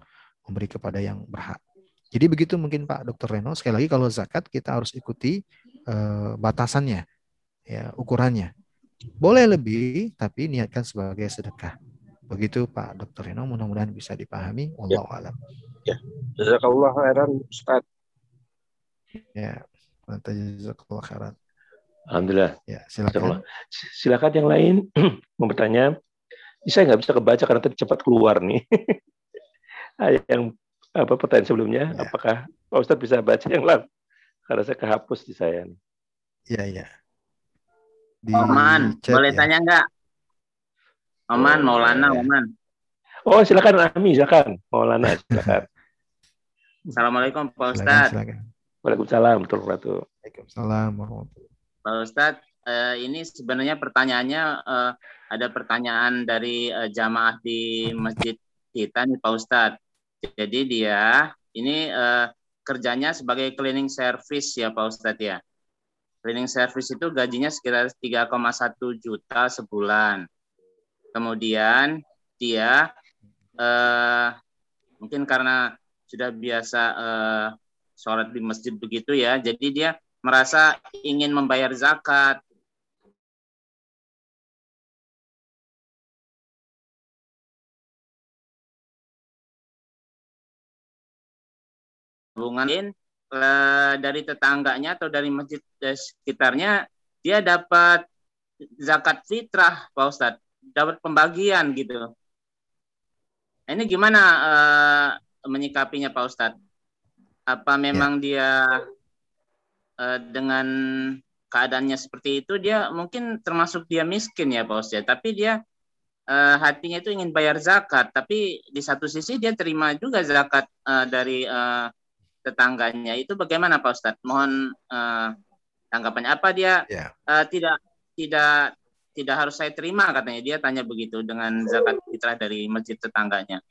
[SPEAKER 1] memberi kepada yang berhak. Jadi begitu mungkin Pak Dr. Reno. Sekali lagi kalau zakat kita harus ikuti uh, batasannya, ya ukurannya. Boleh lebih, tapi niatkan sebagai sedekah. Begitu Pak Dr. Reno, mudah-mudahan bisa dipahami. Allah ya. alam.
[SPEAKER 4] Ya, jazakallah khairan Ustaz.
[SPEAKER 1] Ya, jazakallah khairan.
[SPEAKER 2] Alhamdulillah.
[SPEAKER 1] Ya, silakan.
[SPEAKER 2] Silakan yang lain mau bertanya. Saya nggak bisa kebaca karena tadi cepat keluar nih. yang apa pertanyaan sebelumnya? Ya. Apakah Pak Ustadz bisa baca yang lain? Karena saya kehapus di saya.
[SPEAKER 1] Iya, iya
[SPEAKER 5] di Oman, chat, boleh ya. tanya enggak? Oman, oh, Maulana, ya. Oman.
[SPEAKER 2] Oh, silakan Ami, silakan. Maulana, silakan.
[SPEAKER 5] Assalamualaikum Pak Ustadz. Silakan,
[SPEAKER 2] Waalaikumsalam warahmatullahi
[SPEAKER 1] Waalaikumsalam
[SPEAKER 5] Pak Ustadz, eh, ini sebenarnya pertanyaannya eh, ada pertanyaan dari eh, jamaah di masjid kita nih Pak Ustadz. Jadi dia ini eh, kerjanya sebagai cleaning service ya Pak Ustadz ya. Cleaning service itu gajinya sekitar 3,1 juta sebulan. Kemudian dia eh, mungkin karena sudah biasa uh, sholat di masjid begitu ya. Jadi dia merasa ingin membayar zakat. Hubungan uh, dari tetangganya atau dari masjid sekitarnya dia dapat zakat fitrah Pak Ustadz. Dapat pembagian gitu. Ini gimana uh, menyikapinya Pak Ustadz? Apa memang ya. dia uh, dengan keadaannya seperti itu dia mungkin termasuk dia miskin ya Pak Ustadz? Tapi dia uh, hatinya itu ingin bayar zakat. Tapi di satu sisi dia terima juga zakat uh, dari uh, tetangganya. Itu bagaimana Pak Ustadz? Mohon uh, tanggapannya. Apa dia yeah. Ya. uh, tidak tidak tidak harus saya terima katanya. Dia tanya begitu dengan zakat fitrah dari masjid tetangganya.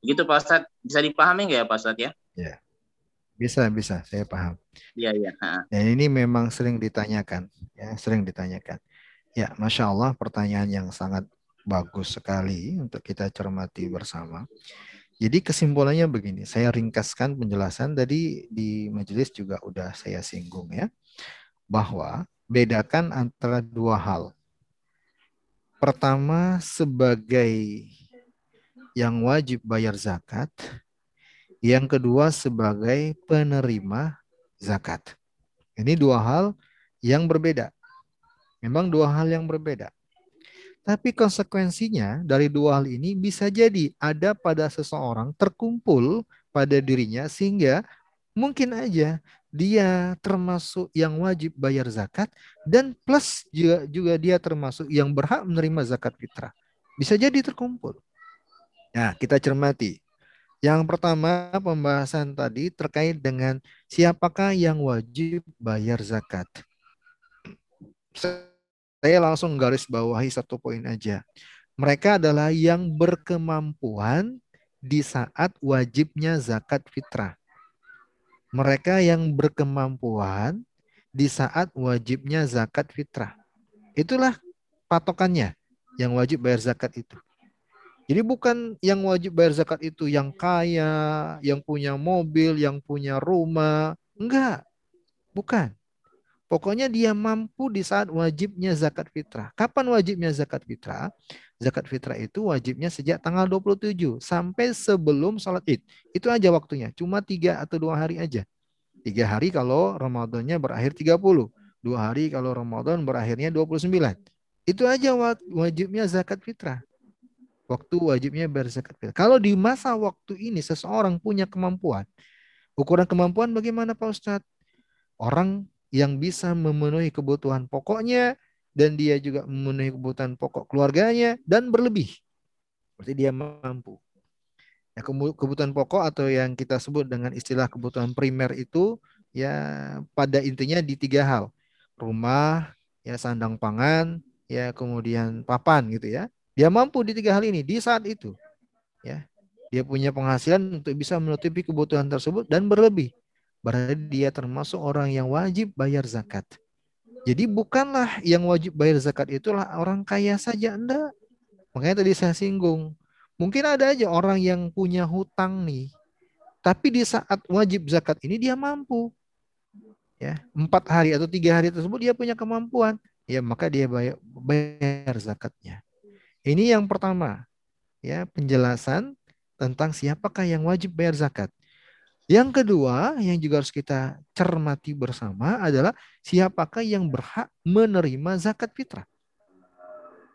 [SPEAKER 5] Begitu Pak Ustadz? Bisa dipahami nggak ya Pak Ustadz ya?
[SPEAKER 1] Ya. Bisa bisa. Saya paham.
[SPEAKER 5] Iya iya.
[SPEAKER 1] Dan ini memang sering ditanyakan. Ya sering ditanyakan. Ya masya Allah pertanyaan yang sangat bagus sekali untuk kita cermati bersama jadi kesimpulannya begini, saya ringkaskan penjelasan tadi di majelis juga udah saya singgung ya bahwa bedakan antara dua hal. Pertama, sebagai yang wajib bayar zakat. Yang kedua, sebagai penerima zakat. Ini dua hal yang berbeda. Memang dua hal yang berbeda. Tapi konsekuensinya dari dua hal ini bisa jadi ada pada seseorang terkumpul pada dirinya sehingga mungkin aja dia termasuk yang wajib bayar zakat dan plus juga juga dia termasuk yang berhak menerima zakat fitrah. Bisa jadi terkumpul. Nah, kita cermati. Yang pertama pembahasan tadi terkait dengan siapakah yang wajib bayar zakat. Saya langsung garis bawahi satu poin aja. Mereka adalah yang berkemampuan di saat wajibnya zakat fitrah mereka yang berkemampuan di saat wajibnya zakat fitrah. Itulah patokannya yang wajib bayar zakat itu. Jadi bukan yang wajib bayar zakat itu yang kaya, yang punya mobil, yang punya rumah. Enggak. Bukan. Pokoknya dia mampu di saat wajibnya zakat fitrah. Kapan wajibnya zakat fitrah? Zakat fitrah itu wajibnya sejak tanggal 27 sampai sebelum sholat id. Itu aja waktunya. Cuma tiga atau dua hari aja. Tiga hari kalau Ramadannya berakhir 30. Dua hari kalau Ramadan berakhirnya 29. Itu aja wajibnya zakat fitrah. Waktu wajibnya berzakat fitrah. Kalau di masa waktu ini seseorang punya kemampuan. Ukuran kemampuan bagaimana Pak Ustadz? Orang yang bisa memenuhi kebutuhan pokoknya dan dia juga memenuhi kebutuhan pokok keluarganya dan berlebih. Berarti dia mampu. Ya, kebutuhan pokok atau yang kita sebut dengan istilah kebutuhan primer itu ya pada intinya di tiga hal. Rumah, ya sandang pangan, ya kemudian papan gitu ya. Dia mampu di tiga hal ini di saat itu. Ya. Dia punya penghasilan untuk bisa menutupi kebutuhan tersebut dan berlebih berarti dia termasuk orang yang wajib bayar zakat. Jadi bukanlah yang wajib bayar zakat itulah orang kaya saja, enggak. Makanya tadi saya singgung. Mungkin ada aja orang yang punya hutang nih. Tapi di saat wajib zakat ini dia mampu. Ya, empat hari atau tiga hari tersebut dia punya kemampuan. Ya, maka dia bayar, bayar zakatnya. Ini yang pertama. Ya, penjelasan tentang siapakah yang wajib bayar zakat. Yang kedua yang juga harus kita cermati bersama adalah siapakah yang berhak menerima zakat fitrah.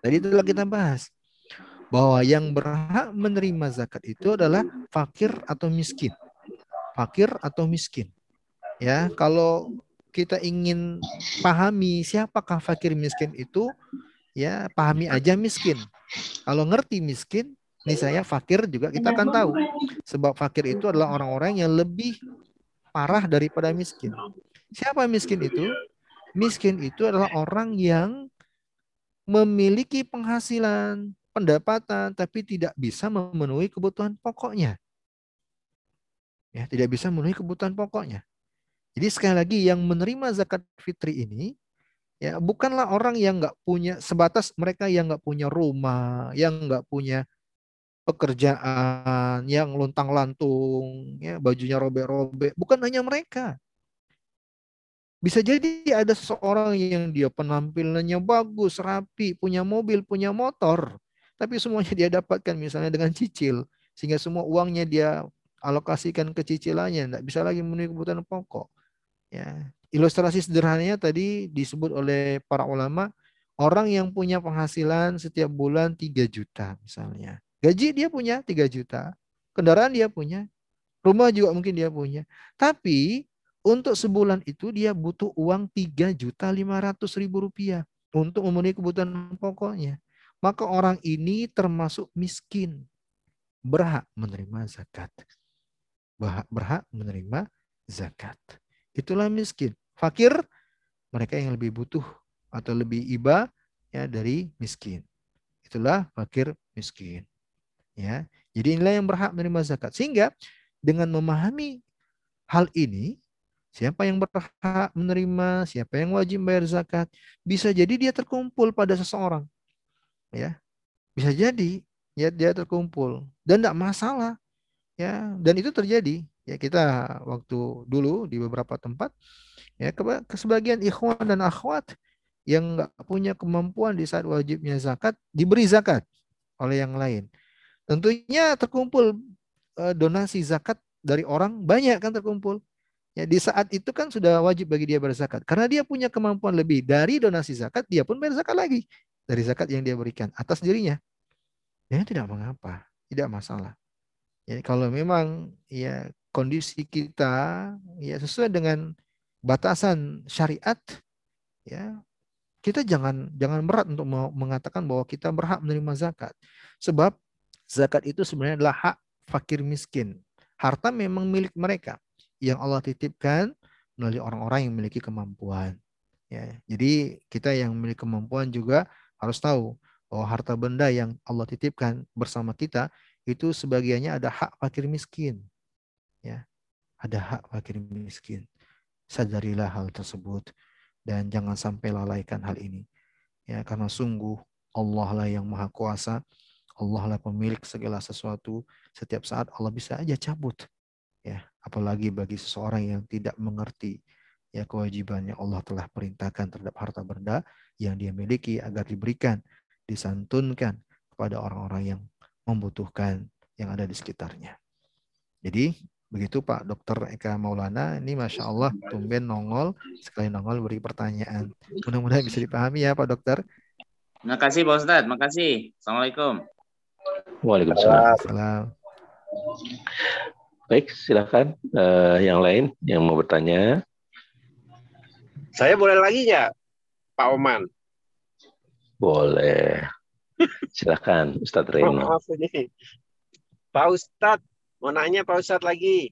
[SPEAKER 1] Tadi telah kita bahas bahwa yang berhak menerima zakat itu adalah fakir atau miskin. Fakir atau miskin. Ya, kalau kita ingin pahami siapakah fakir miskin itu, ya pahami aja miskin. Kalau ngerti miskin, ini saya fakir juga kita akan tahu. Sebab fakir itu adalah orang-orang yang lebih parah daripada miskin. Siapa miskin itu? Miskin itu adalah orang yang memiliki penghasilan, pendapatan, tapi tidak bisa memenuhi kebutuhan pokoknya. Ya, tidak bisa memenuhi kebutuhan pokoknya. Jadi sekali lagi yang menerima zakat fitri ini ya bukanlah orang yang nggak punya sebatas mereka yang nggak punya rumah, yang nggak punya pekerjaan yang luntang-lantung, ya, bajunya robek-robek, bukan hanya mereka. Bisa jadi ada seseorang yang dia penampilannya bagus, rapi, punya mobil, punya motor, tapi semuanya dia dapatkan misalnya dengan cicil, sehingga semua uangnya dia alokasikan ke cicilannya, tidak bisa lagi memenuhi kebutuhan pokok. Ya, ilustrasi sederhananya tadi disebut oleh para ulama, orang yang punya penghasilan setiap bulan 3 juta misalnya. Gaji dia punya 3 juta. Kendaraan dia punya. Rumah juga mungkin dia punya. Tapi untuk sebulan itu dia butuh uang 3 juta 500 ribu rupiah untuk memenuhi kebutuhan pokoknya. Maka orang ini termasuk miskin. Berhak menerima zakat. Berhak, menerima zakat. Itulah miskin. Fakir mereka yang lebih butuh atau lebih iba ya dari miskin. Itulah fakir miskin. Ya. Jadi inilah yang berhak menerima zakat. Sehingga dengan memahami hal ini, siapa yang berhak menerima, siapa yang wajib bayar zakat, bisa jadi dia terkumpul pada seseorang. Ya. Bisa jadi ya dia terkumpul dan tidak masalah. Ya, dan itu terjadi. Ya, kita waktu dulu di beberapa tempat ya ke, ke sebagian ikhwan dan akhwat yang nggak punya kemampuan di saat wajibnya zakat diberi zakat oleh yang lain. Tentunya terkumpul uh, donasi zakat dari orang banyak kan terkumpul. Ya, di saat itu kan sudah wajib bagi dia berzakat. Karena dia punya kemampuan lebih dari donasi zakat, dia pun bayar zakat lagi dari zakat yang dia berikan atas dirinya. Ya tidak mengapa, tidak masalah. Ya, kalau memang ya kondisi kita ya sesuai dengan batasan syariat, ya kita jangan jangan berat untuk mengatakan bahwa kita berhak menerima zakat. Sebab Zakat itu sebenarnya adalah hak fakir miskin. Harta memang milik mereka yang Allah titipkan melalui orang-orang yang memiliki kemampuan. Ya, jadi kita yang memiliki kemampuan juga harus tahu bahwa harta benda yang Allah titipkan bersama kita itu sebagiannya ada hak fakir miskin. Ya, ada hak fakir miskin. Sadarilah hal tersebut dan jangan sampai lalaikan hal ini. Ya, karena sungguh Allah lah yang maha kuasa Allah lah pemilik segala sesuatu. Setiap saat Allah bisa aja cabut. Ya, apalagi bagi seseorang yang tidak mengerti ya kewajibannya Allah telah perintahkan terhadap harta benda yang dia miliki agar diberikan, disantunkan kepada orang-orang yang membutuhkan yang ada di sekitarnya. Jadi begitu Pak Dokter Eka Maulana ini Masya Allah tumben nongol sekali nongol beri pertanyaan mudah-mudahan bisa dipahami ya Pak Dokter
[SPEAKER 5] Terima kasih Pak Ustadz, makasih. Assalamualaikum.
[SPEAKER 2] Waalaikumsalam. Baik, silakan uh, yang lain yang mau bertanya.
[SPEAKER 4] Saya boleh lagi nggak, Pak Oman?
[SPEAKER 2] Boleh. Silakan, Ustadz Reno. Maaf ini.
[SPEAKER 4] Pak Ustadz, mau nanya Pak Ustadz lagi.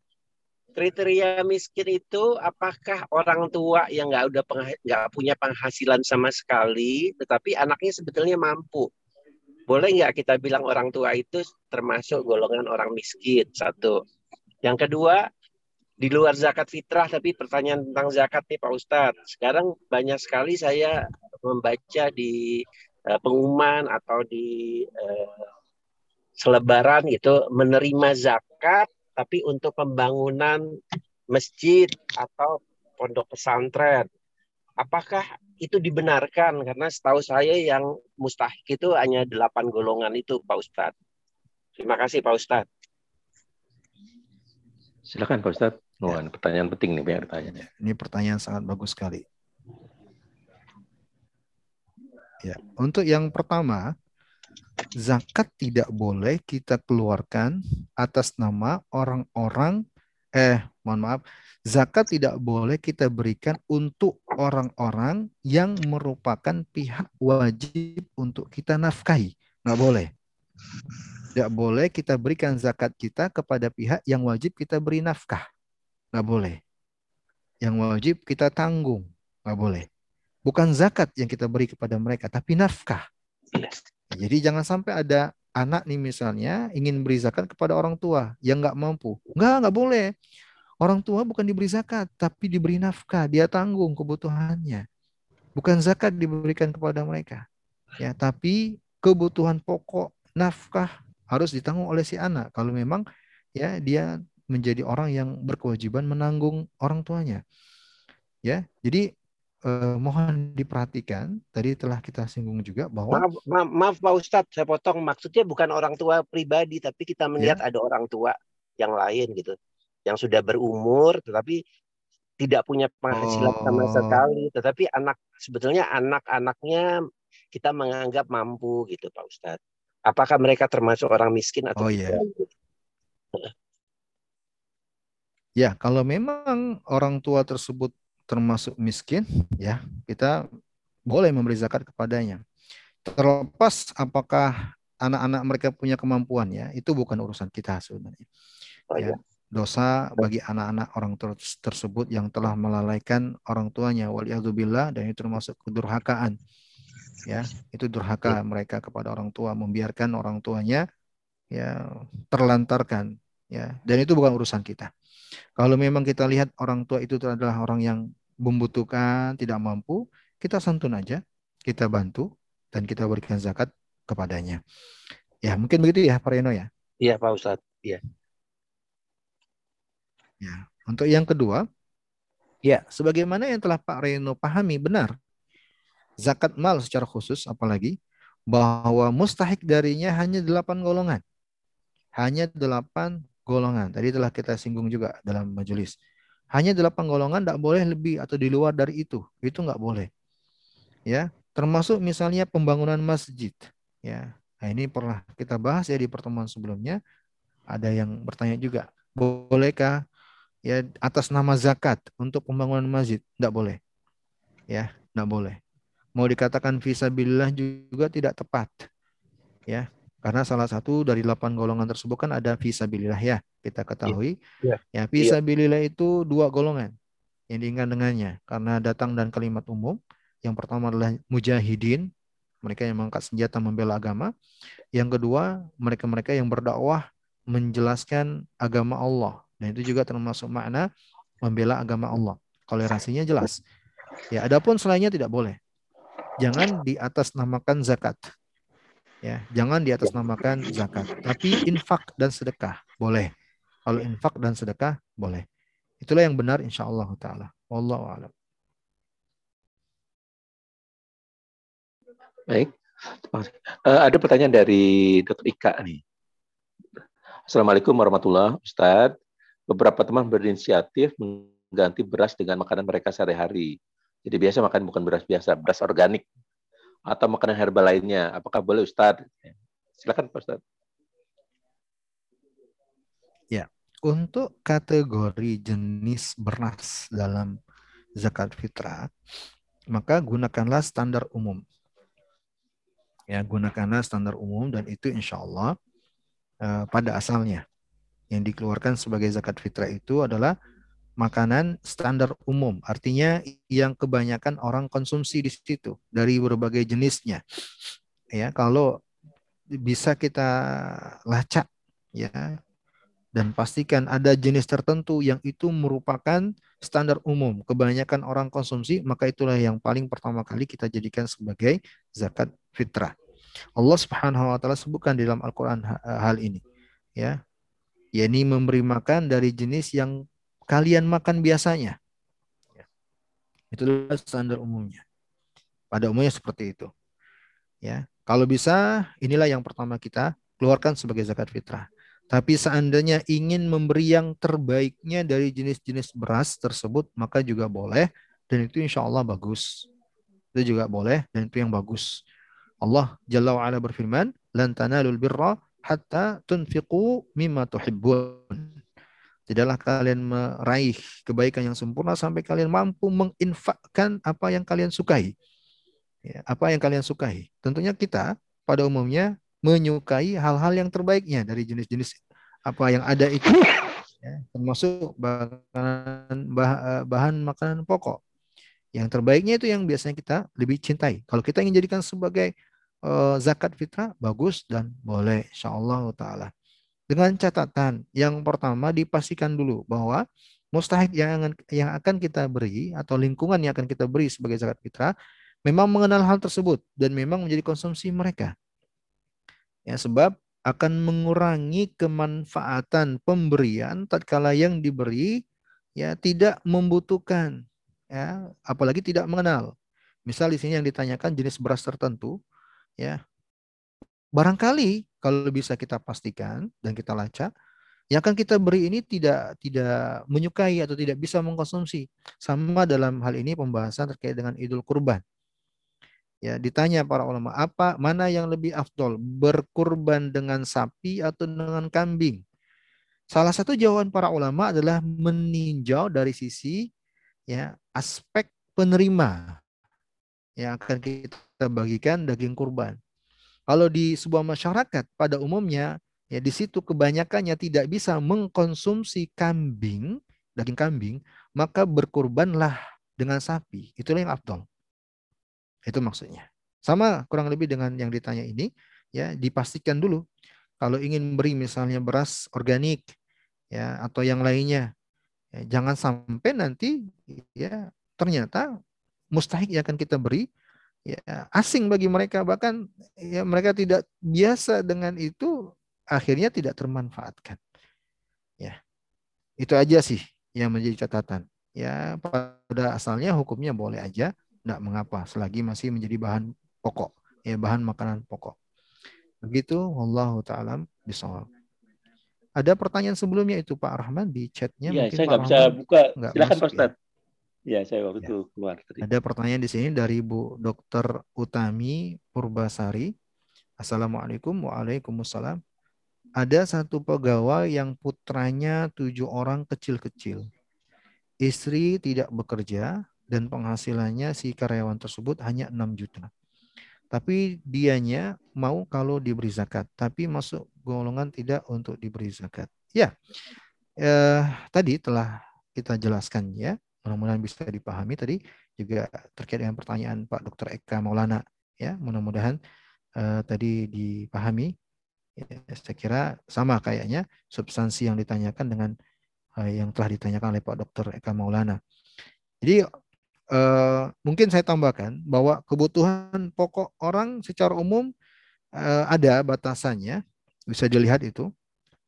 [SPEAKER 4] Kriteria miskin itu apakah orang tua yang nggak udah nggak punya penghasilan sama sekali, tetapi anaknya sebetulnya mampu boleh nggak kita bilang orang tua itu termasuk golongan orang miskin? Satu. Yang kedua di luar zakat fitrah tapi pertanyaan tentang zakat nih Pak Ustadz. Sekarang banyak sekali saya membaca di uh, pengumuman atau di uh, selebaran gitu menerima zakat tapi untuk pembangunan masjid atau pondok pesantren apakah itu dibenarkan karena setahu saya yang mustahik itu hanya delapan golongan itu Pak Ustadz. Terima kasih Pak Ustadz.
[SPEAKER 2] Silakan Pak Ustadz. Oh, ya. pertanyaan penting nih banyak tanya.
[SPEAKER 1] Ini pertanyaan sangat bagus sekali. Ya, untuk yang pertama, zakat tidak boleh kita keluarkan atas nama orang-orang eh mohon maaf zakat tidak boleh kita berikan untuk orang-orang yang merupakan pihak wajib untuk kita nafkahi. Nggak boleh. Tidak boleh kita berikan zakat kita kepada pihak yang wajib kita beri nafkah. Nggak boleh. Yang wajib kita tanggung. Nggak boleh. Bukan zakat yang kita beri kepada mereka, tapi nafkah. Jadi jangan sampai ada anak nih misalnya ingin beri zakat kepada orang tua yang nggak mampu. Nggak, nggak boleh. Orang tua bukan diberi zakat, tapi diberi nafkah, dia tanggung kebutuhannya. Bukan zakat diberikan kepada mereka. Ya, tapi kebutuhan pokok, nafkah, harus ditanggung oleh si anak kalau memang ya dia menjadi orang yang berkewajiban menanggung orang tuanya. Ya, jadi eh, mohon diperhatikan tadi telah kita singgung juga bahwa
[SPEAKER 4] maaf, maaf, maaf Pak Ustadz saya potong maksudnya bukan orang tua pribadi tapi kita melihat ya. ada orang tua yang lain gitu yang sudah berumur tetapi tidak punya penghasilan oh. sama sekali tetapi anak sebetulnya anak-anaknya kita menganggap mampu gitu Pak Ustadz apakah mereka termasuk orang miskin atau
[SPEAKER 1] oh, tidak yeah. Ya, kalau memang orang tua tersebut termasuk miskin, ya kita boleh memberi zakat kepadanya. Terlepas apakah anak-anak mereka punya kemampuan ya, itu bukan urusan kita sebenarnya. Oh, ya, iya. dosa bagi anak-anak orang ter tersebut yang telah melalaikan orang tuanya waliyadzubillah dan itu termasuk kedurhakaan. Ya, itu durhaka ya. mereka kepada orang tua membiarkan orang tuanya ya terlantarkan ya dan itu bukan urusan kita. Kalau memang kita lihat orang tua itu adalah orang yang membutuhkan, tidak mampu, kita santun aja, kita bantu, dan kita berikan zakat kepadanya. Ya, mungkin begitu ya, Pak Reno ya?
[SPEAKER 4] Iya, Pak Ustadz. Iya.
[SPEAKER 1] Ya, untuk yang kedua, ya, sebagaimana yang telah Pak Reno pahami benar, zakat mal secara khusus, apalagi, bahwa mustahik darinya hanya delapan golongan. Hanya delapan golongan. Tadi telah kita singgung juga dalam majelis. Hanya delapan golongan tidak boleh lebih atau di luar dari itu. Itu nggak boleh. Ya, termasuk misalnya pembangunan masjid. Ya, nah ini pernah kita bahas ya di pertemuan sebelumnya. Ada yang bertanya juga, bolehkah ya atas nama zakat untuk pembangunan masjid? Tidak boleh. Ya, tidak boleh. Mau dikatakan visabilillah juga tidak tepat. Ya, karena salah satu dari delapan golongan tersebut kan ada visabilillah ya. Kita ketahui. Ya, ya visabilillah itu dua golongan yang diingat dengannya. Karena datang dan kalimat umum. Yang pertama adalah mujahidin. Mereka yang mengangkat senjata membela agama. Yang kedua, mereka-mereka yang berdakwah menjelaskan agama Allah. Dan itu juga termasuk makna membela agama Allah. Toleransinya jelas. Ya, adapun selainnya tidak boleh. Jangan di atas namakan zakat Ya, jangan di atas namakan zakat, tapi infak dan sedekah boleh. Kalau infak dan sedekah boleh. Itulah yang benar insya Allah taala. Wallahu a'lam.
[SPEAKER 2] Baik. Uh, ada pertanyaan dari Dr. Ika nih. Assalamualaikum warahmatullahi wabarakatuh. Beberapa teman berinisiatif mengganti beras dengan makanan mereka sehari-hari. Jadi biasa makan bukan beras biasa, beras organik atau makanan herbal lainnya. Apakah boleh Ustadz? Silakan Pak Ustadz.
[SPEAKER 1] Ya, untuk kategori jenis beras dalam zakat fitrah, maka gunakanlah standar umum. Ya, gunakanlah standar umum dan itu insya Allah uh, pada asalnya yang dikeluarkan sebagai zakat fitrah itu adalah makanan standar umum, artinya yang kebanyakan orang konsumsi di situ dari berbagai jenisnya. Ya, kalau bisa kita lacak ya dan pastikan ada jenis tertentu yang itu merupakan standar umum, kebanyakan orang konsumsi, maka itulah yang paling pertama kali kita jadikan sebagai zakat fitrah. Allah Subhanahu wa taala sebutkan di dalam Al-Qur'an hal ini. Ya. yakni memberi makan dari jenis yang kalian makan biasanya. Ya. Itulah standar umumnya. Pada umumnya seperti itu. Ya, kalau bisa inilah yang pertama kita keluarkan sebagai zakat fitrah. Tapi seandainya ingin memberi yang terbaiknya dari jenis-jenis beras tersebut, maka juga boleh. Dan itu insya Allah bagus. Itu juga boleh dan itu yang bagus. Allah Jalla wa'ala berfirman, Lan tanalul birra hatta tunfiqu mimma tuhibbun. Tidaklah kalian meraih kebaikan yang sempurna sampai kalian mampu menginfakkan apa yang kalian sukai. Ya, apa yang kalian sukai. Tentunya kita pada umumnya menyukai hal-hal yang terbaiknya dari jenis-jenis apa yang ada itu. Ya, termasuk bahan, bahan makanan pokok. Yang terbaiknya itu yang biasanya kita lebih cintai. Kalau kita ingin jadikan sebagai uh, zakat fitrah, bagus dan boleh insya Allah ta'ala. Dengan catatan yang pertama dipastikan dulu bahwa mustahik yang yang akan kita beri atau lingkungan yang akan kita beri sebagai zakat fitrah memang mengenal hal tersebut dan memang menjadi konsumsi mereka. Ya sebab akan mengurangi kemanfaatan pemberian tatkala yang diberi ya tidak membutuhkan ya apalagi tidak mengenal. Misal di sini yang ditanyakan jenis beras tertentu ya. Barangkali kalau bisa kita pastikan dan kita lacak yang akan kita beri ini tidak tidak menyukai atau tidak bisa mengkonsumsi. Sama dalam hal ini pembahasan terkait dengan Idul Kurban. Ya, ditanya para ulama, apa mana yang lebih afdol, berkurban dengan sapi atau dengan kambing? Salah satu jawaban para ulama adalah meninjau dari sisi ya aspek penerima yang akan kita bagikan daging kurban. Kalau di sebuah masyarakat pada umumnya ya di situ kebanyakannya tidak bisa mengkonsumsi kambing, daging kambing, maka berkurbanlah dengan sapi. Itulah yang afdol. Itu maksudnya. Sama kurang lebih dengan yang ditanya ini, ya dipastikan dulu kalau ingin beri misalnya beras organik ya atau yang lainnya, ya, jangan sampai nanti ya ternyata mustahik yang akan kita beri ya asing bagi mereka bahkan ya mereka tidak biasa dengan itu akhirnya tidak termanfaatkan. Ya. Itu aja sih yang menjadi catatan. Ya pada asalnya hukumnya boleh aja tidak mengapa selagi masih menjadi bahan pokok, ya bahan makanan pokok. Begitu Allah taala bisawab. Ada pertanyaan sebelumnya itu Pak Rahman di chatnya.
[SPEAKER 2] Iya, saya nggak bisa buka. Silakan Pak Ustaz. Ya. ya, saya waktu ya. itu keluar. Tadi.
[SPEAKER 1] Ada pertanyaan di sini dari Bu Dr. Utami Purbasari. Assalamualaikum Waalaikumsalam. Ada satu pegawai yang putranya tujuh orang kecil-kecil. Istri tidak bekerja, dan penghasilannya si karyawan tersebut hanya 6 juta. Tapi dianya mau kalau diberi zakat, tapi masuk golongan tidak untuk diberi zakat. Ya, eh, tadi telah kita jelaskan ya, mudah-mudahan bisa dipahami tadi juga terkait dengan pertanyaan Pak Dr. Eka Maulana ya, mudah-mudahan eh, tadi dipahami. Ya, saya kira sama kayaknya substansi yang ditanyakan dengan eh, yang telah ditanyakan oleh Pak Dr. Eka Maulana. Jadi Uh, mungkin saya tambahkan bahwa kebutuhan pokok orang secara umum uh, ada batasannya, bisa dilihat itu.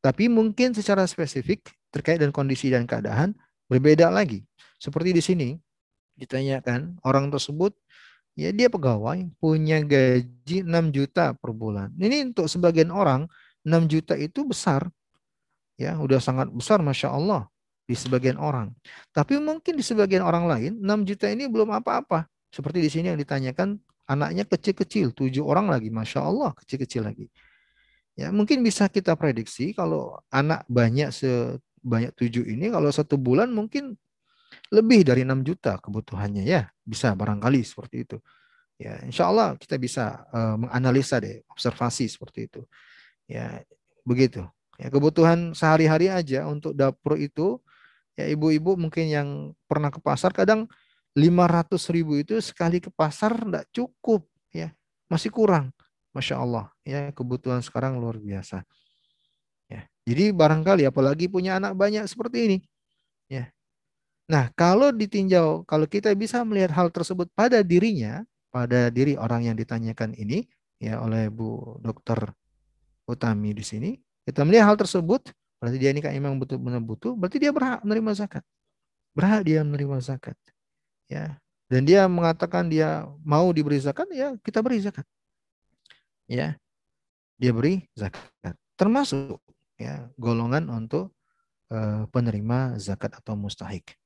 [SPEAKER 1] Tapi mungkin secara spesifik terkait dengan kondisi dan keadaan berbeda lagi. Seperti di sini ditanyakan orang tersebut ya dia pegawai punya gaji 6 juta per bulan. Ini untuk sebagian orang 6 juta itu besar. Ya, udah sangat besar Masya Allah di sebagian orang. Tapi mungkin di sebagian orang lain 6 juta ini belum apa-apa. Seperti di sini yang ditanyakan anaknya kecil-kecil, tujuh orang lagi, masya Allah kecil-kecil lagi. Ya mungkin bisa kita prediksi kalau anak banyak sebanyak tujuh ini kalau satu bulan mungkin lebih dari 6 juta kebutuhannya ya bisa barangkali seperti itu. Ya insya Allah kita bisa uh, menganalisa deh observasi seperti itu. Ya begitu. Ya kebutuhan sehari-hari aja untuk dapur itu ya ibu-ibu mungkin yang pernah ke pasar kadang 500 ribu itu sekali ke pasar tidak cukup ya masih kurang masya Allah ya kebutuhan sekarang luar biasa ya jadi barangkali apalagi punya anak banyak seperti ini nah kalau ditinjau kalau kita bisa melihat hal tersebut pada dirinya pada diri orang yang ditanyakan ini ya oleh Bu Dokter Utami di sini kita melihat hal tersebut Berarti dia ini kan memang betul-betul butuh, berarti dia berhak menerima zakat. Berhak dia menerima zakat. Ya. Dan dia mengatakan dia mau diberi zakat, ya kita beri zakat. Ya. Dia beri zakat. Termasuk ya golongan untuk uh, penerima zakat atau mustahik.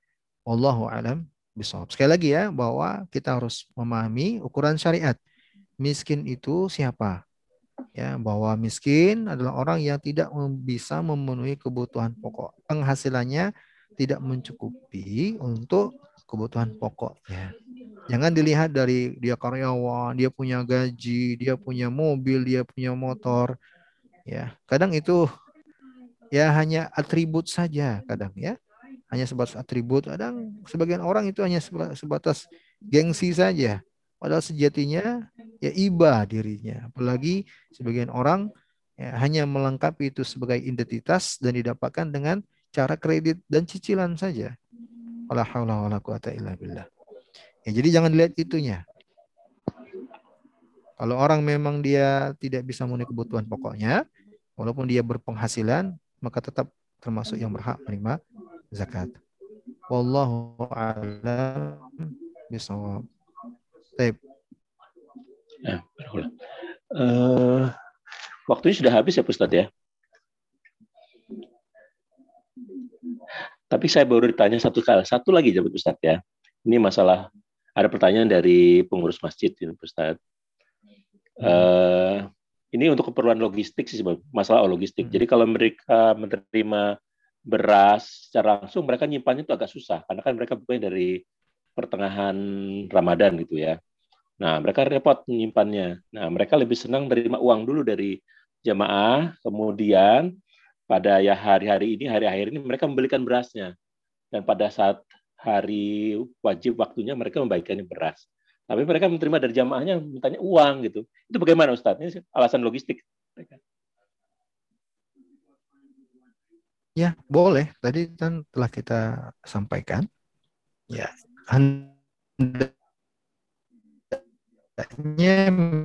[SPEAKER 1] Allahu alam bisawab. Sekali lagi ya bahwa kita harus memahami ukuran syariat. Miskin itu siapa? ya bahwa miskin adalah orang yang tidak bisa memenuhi kebutuhan pokok. Penghasilannya tidak mencukupi untuk kebutuhan pokok ya. Jangan dilihat dari dia karyawan, dia punya gaji, dia punya mobil, dia punya motor. Ya, kadang itu ya hanya atribut saja kadang ya. Hanya sebatas atribut, kadang sebagian orang itu hanya sebatas gengsi saja. Padahal sejatinya ya iba dirinya. Apalagi sebagian orang ya, hanya melengkapi itu sebagai identitas dan didapatkan dengan cara kredit dan cicilan saja. Wala haula wala quwata. Ya, jadi jangan lihat itunya. Kalau orang memang dia tidak bisa memenuhi kebutuhan pokoknya, walaupun dia berpenghasilan, maka tetap termasuk yang berhak menerima zakat. Wallahu a'lam bishawab. Baik.
[SPEAKER 2] Ya, uh, waktunya sudah habis ya, Ustadz ya. Tapi saya baru ditanya satu kali, satu lagi jawab Ustadz ya. Ini masalah ada pertanyaan dari pengurus masjid ini Ustadz. Uh, ini untuk keperluan logistik sih masalah logistik. Hmm. Jadi kalau mereka menerima beras secara langsung, mereka nyimpannya itu agak susah karena kan mereka bukannya dari pertengahan Ramadan gitu ya. Nah, mereka repot menyimpannya. Nah, mereka lebih senang menerima uang dulu dari jamaah, kemudian pada ya hari-hari ini, hari akhir ini mereka membelikan berasnya. Dan pada saat hari wajib waktunya mereka membagikan beras. Tapi mereka menerima dari jamaahnya mintanya uang gitu. Itu bagaimana Ustaz? Ini alasan logistik.
[SPEAKER 1] Ya, boleh. Tadi kan telah kita sampaikan. Ya, hendaknya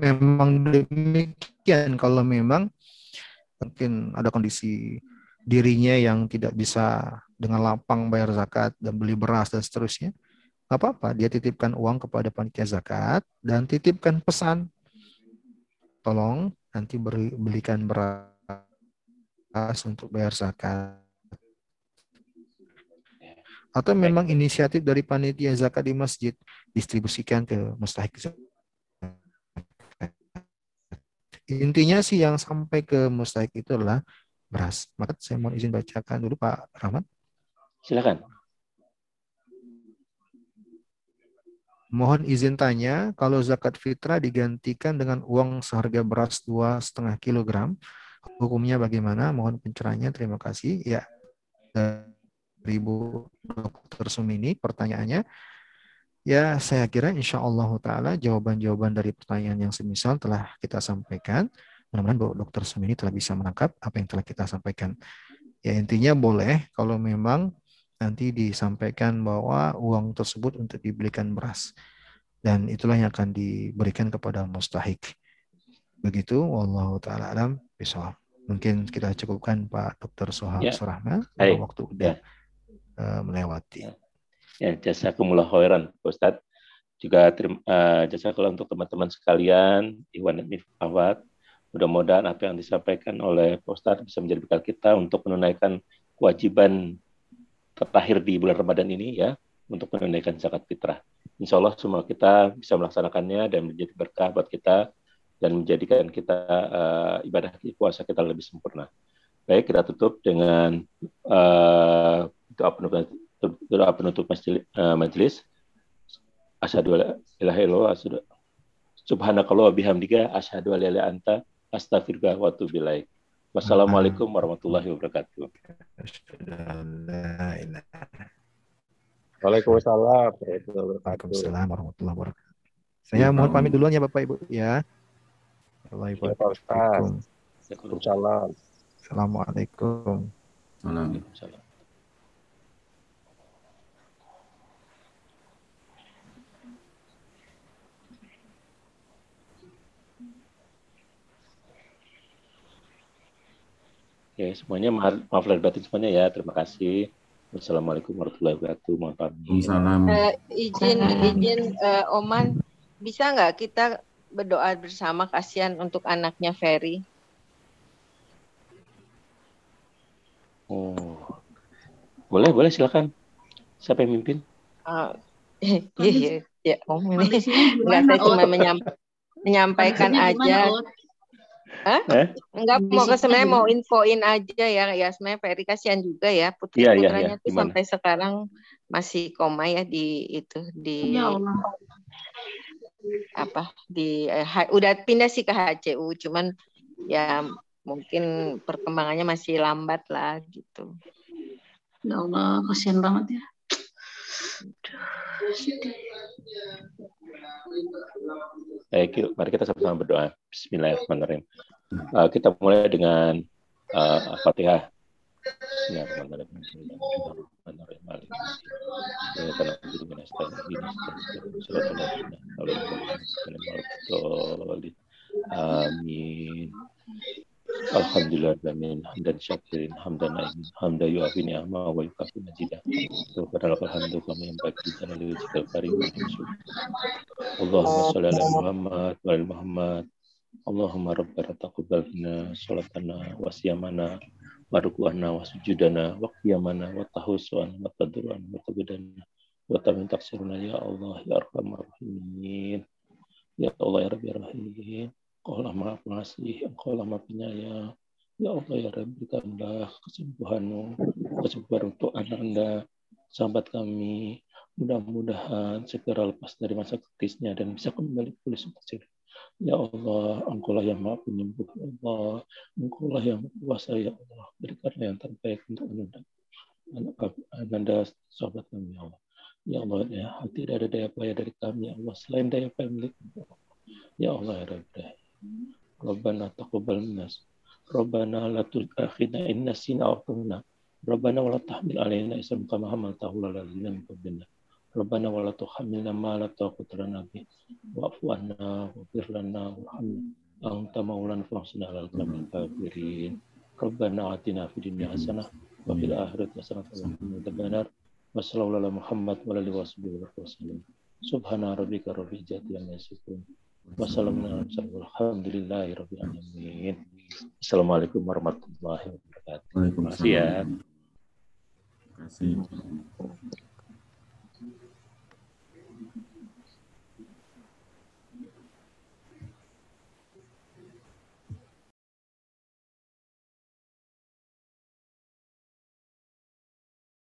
[SPEAKER 1] memang demikian kalau memang mungkin ada kondisi dirinya yang tidak bisa dengan lapang bayar zakat dan beli beras dan seterusnya, nggak apa-apa. Dia titipkan uang kepada panitia zakat dan titipkan pesan, tolong nanti beri, belikan beras untuk bayar zakat atau memang inisiatif dari panitia zakat di masjid distribusikan ke mustahik Intinya sih yang sampai ke mustahik itu adalah beras. Maka saya mau izin bacakan dulu Pak Rahmat.
[SPEAKER 2] Silakan.
[SPEAKER 1] Mohon izin tanya, kalau zakat fitrah digantikan dengan uang seharga beras dua setengah kilogram, hukumnya bagaimana? Mohon pencerahannya. Terima kasih. Ya, Ibu Dr. Sumini pertanyaannya. Ya, saya kira insya Allah Ta'ala jawaban-jawaban dari pertanyaan yang semisal telah kita sampaikan. Mudah-mudahan Bu Dr. Sumini telah bisa menangkap apa yang telah kita sampaikan. Ya, intinya boleh kalau memang nanti disampaikan bahwa uang tersebut untuk dibelikan beras. Dan itulah yang akan diberikan kepada mustahik. Begitu, Wallahu ta'ala alam bisa. Mungkin kita cukupkan Pak Dr. Sohab ya. Surahma. Waktu udah. Ya uh, melewati.
[SPEAKER 2] Ya, jasa kumullah khairan, Ustadz. Juga terima, uh, jasa kalau untuk teman-teman sekalian, Iwan dan Awad, mudah-mudahan apa yang disampaikan oleh Ustadz bisa menjadi bekal kita untuk menunaikan kewajiban terakhir di bulan Ramadan ini ya, untuk menunaikan zakat fitrah. Insya Allah semua kita bisa melaksanakannya dan menjadi berkah buat kita dan menjadikan kita uh, ibadah puasa kita lebih sempurna. Baik, kita tutup dengan uh, doa penutup doa penutup eh, majelis asyhadu alla ilaha illallah subhanakallah bihamdika asyhadu alla ilaha anta astaghfiruka wa atubu ilaik wassalamualaikum warahmatullahi wabarakatuh
[SPEAKER 1] Waalaikumsalam Waalaikumsalam warahmatullahi wabarakatuh. Saya mohon pamit duluan ya Bapak Ibu ya. Waalaikumsalam. Assalamualaikum. Waalaikumsalam.
[SPEAKER 2] Ya, semuanya maaf lahir batin semuanya ya. Terima kasih. Wassalamualaikum warahmatullahi wabarakatuh. Mohon
[SPEAKER 6] pamit. Uh, izin izin uh, Oman, bisa nggak kita berdoa bersama kasihan untuk anaknya Ferry?
[SPEAKER 2] Oh, boleh boleh silakan. Siapa yang mimpin? Uh,
[SPEAKER 6] iya, iya, ya, Om ini nggak saya cuma menyampaikan aja. Hah? Eh? Enggak mau ke sebenarnya mau infoin aja ya ya sebenarnya Ferry kasihan juga ya putri ya, putranya ya, ya. tuh sampai sekarang masih koma ya di itu di ya Allah. Apa di eh, udah pindah sih ke HCU cuman ya mungkin perkembangannya masih lambat lah gitu.
[SPEAKER 7] Ya Allah kasihan banget ya.
[SPEAKER 2] Baik, mari kita sama-sama berdoa. Bismillahirrahmanirrahim. Uh, kita mulai dengan uh, Al-Fatihah. Amin. Alhamdulillah amin hamdan syakirin hamdan aimin hamdan yu'afi ni'ama wa yukafi majidah Tuhan alhamdu kami yang bagi dan alaihi jikal karim. Allahumma salli ala Muhammad wa ala Muhammad Allahumma rabbana taqabbal minna salatana wa siyamana wa ruku'ana wa sujudana wa qiyamana wa tahusana wa tadruana wa tabudana wa tamin taksiruna ya Allah ya arhamar rahimin ya Allah ya Rabbi Rahim Engkau lah pengasih, Engkau lah penyayang. Ya Allah ya Rabbi, berikanlah kesembuhanmu, kesembuhan untuk anak Anda, sahabat kami. Mudah-mudahan segera lepas dari masa kritisnya dan bisa kembali pulih seperti Ya Allah, Engkau lah yang maha penyembuh. Ya Allah, Engkau lah yang kuasa. Ya Allah, berikanlah yang terbaik untuk Anda. Anak Anda, sahabat kami, ya Allah. Ya Allah, ya, tidak ada daya upaya dari kami, ya Allah, selain daya upaya milik Ya Allah, ya Rabbi. Rabbana taqabbal minnas. Rabbana la tu'akhidna in nasina aw akhtana. Rabbana wa la tahmil alaina isran kama hamaltahu ladzina min qablina. Rabbana wa la tuhammilna ma la taqata lana bih. Wa'fu anna waghfir lana. Anta maulana fansina ala al-qawmil kafirin. Rabbana atina fid dunya hasanah wa fil akhirati hasanah wa qina adzabannar. Wa sallallahu Muhammad wa alihi wa sallam. Subhana rabbika rabbil izzati yasifun. Wassalamualaikum Assalamualaikum warahmatullahi wabarakatuh. Terima kasih ya. Terima kasih.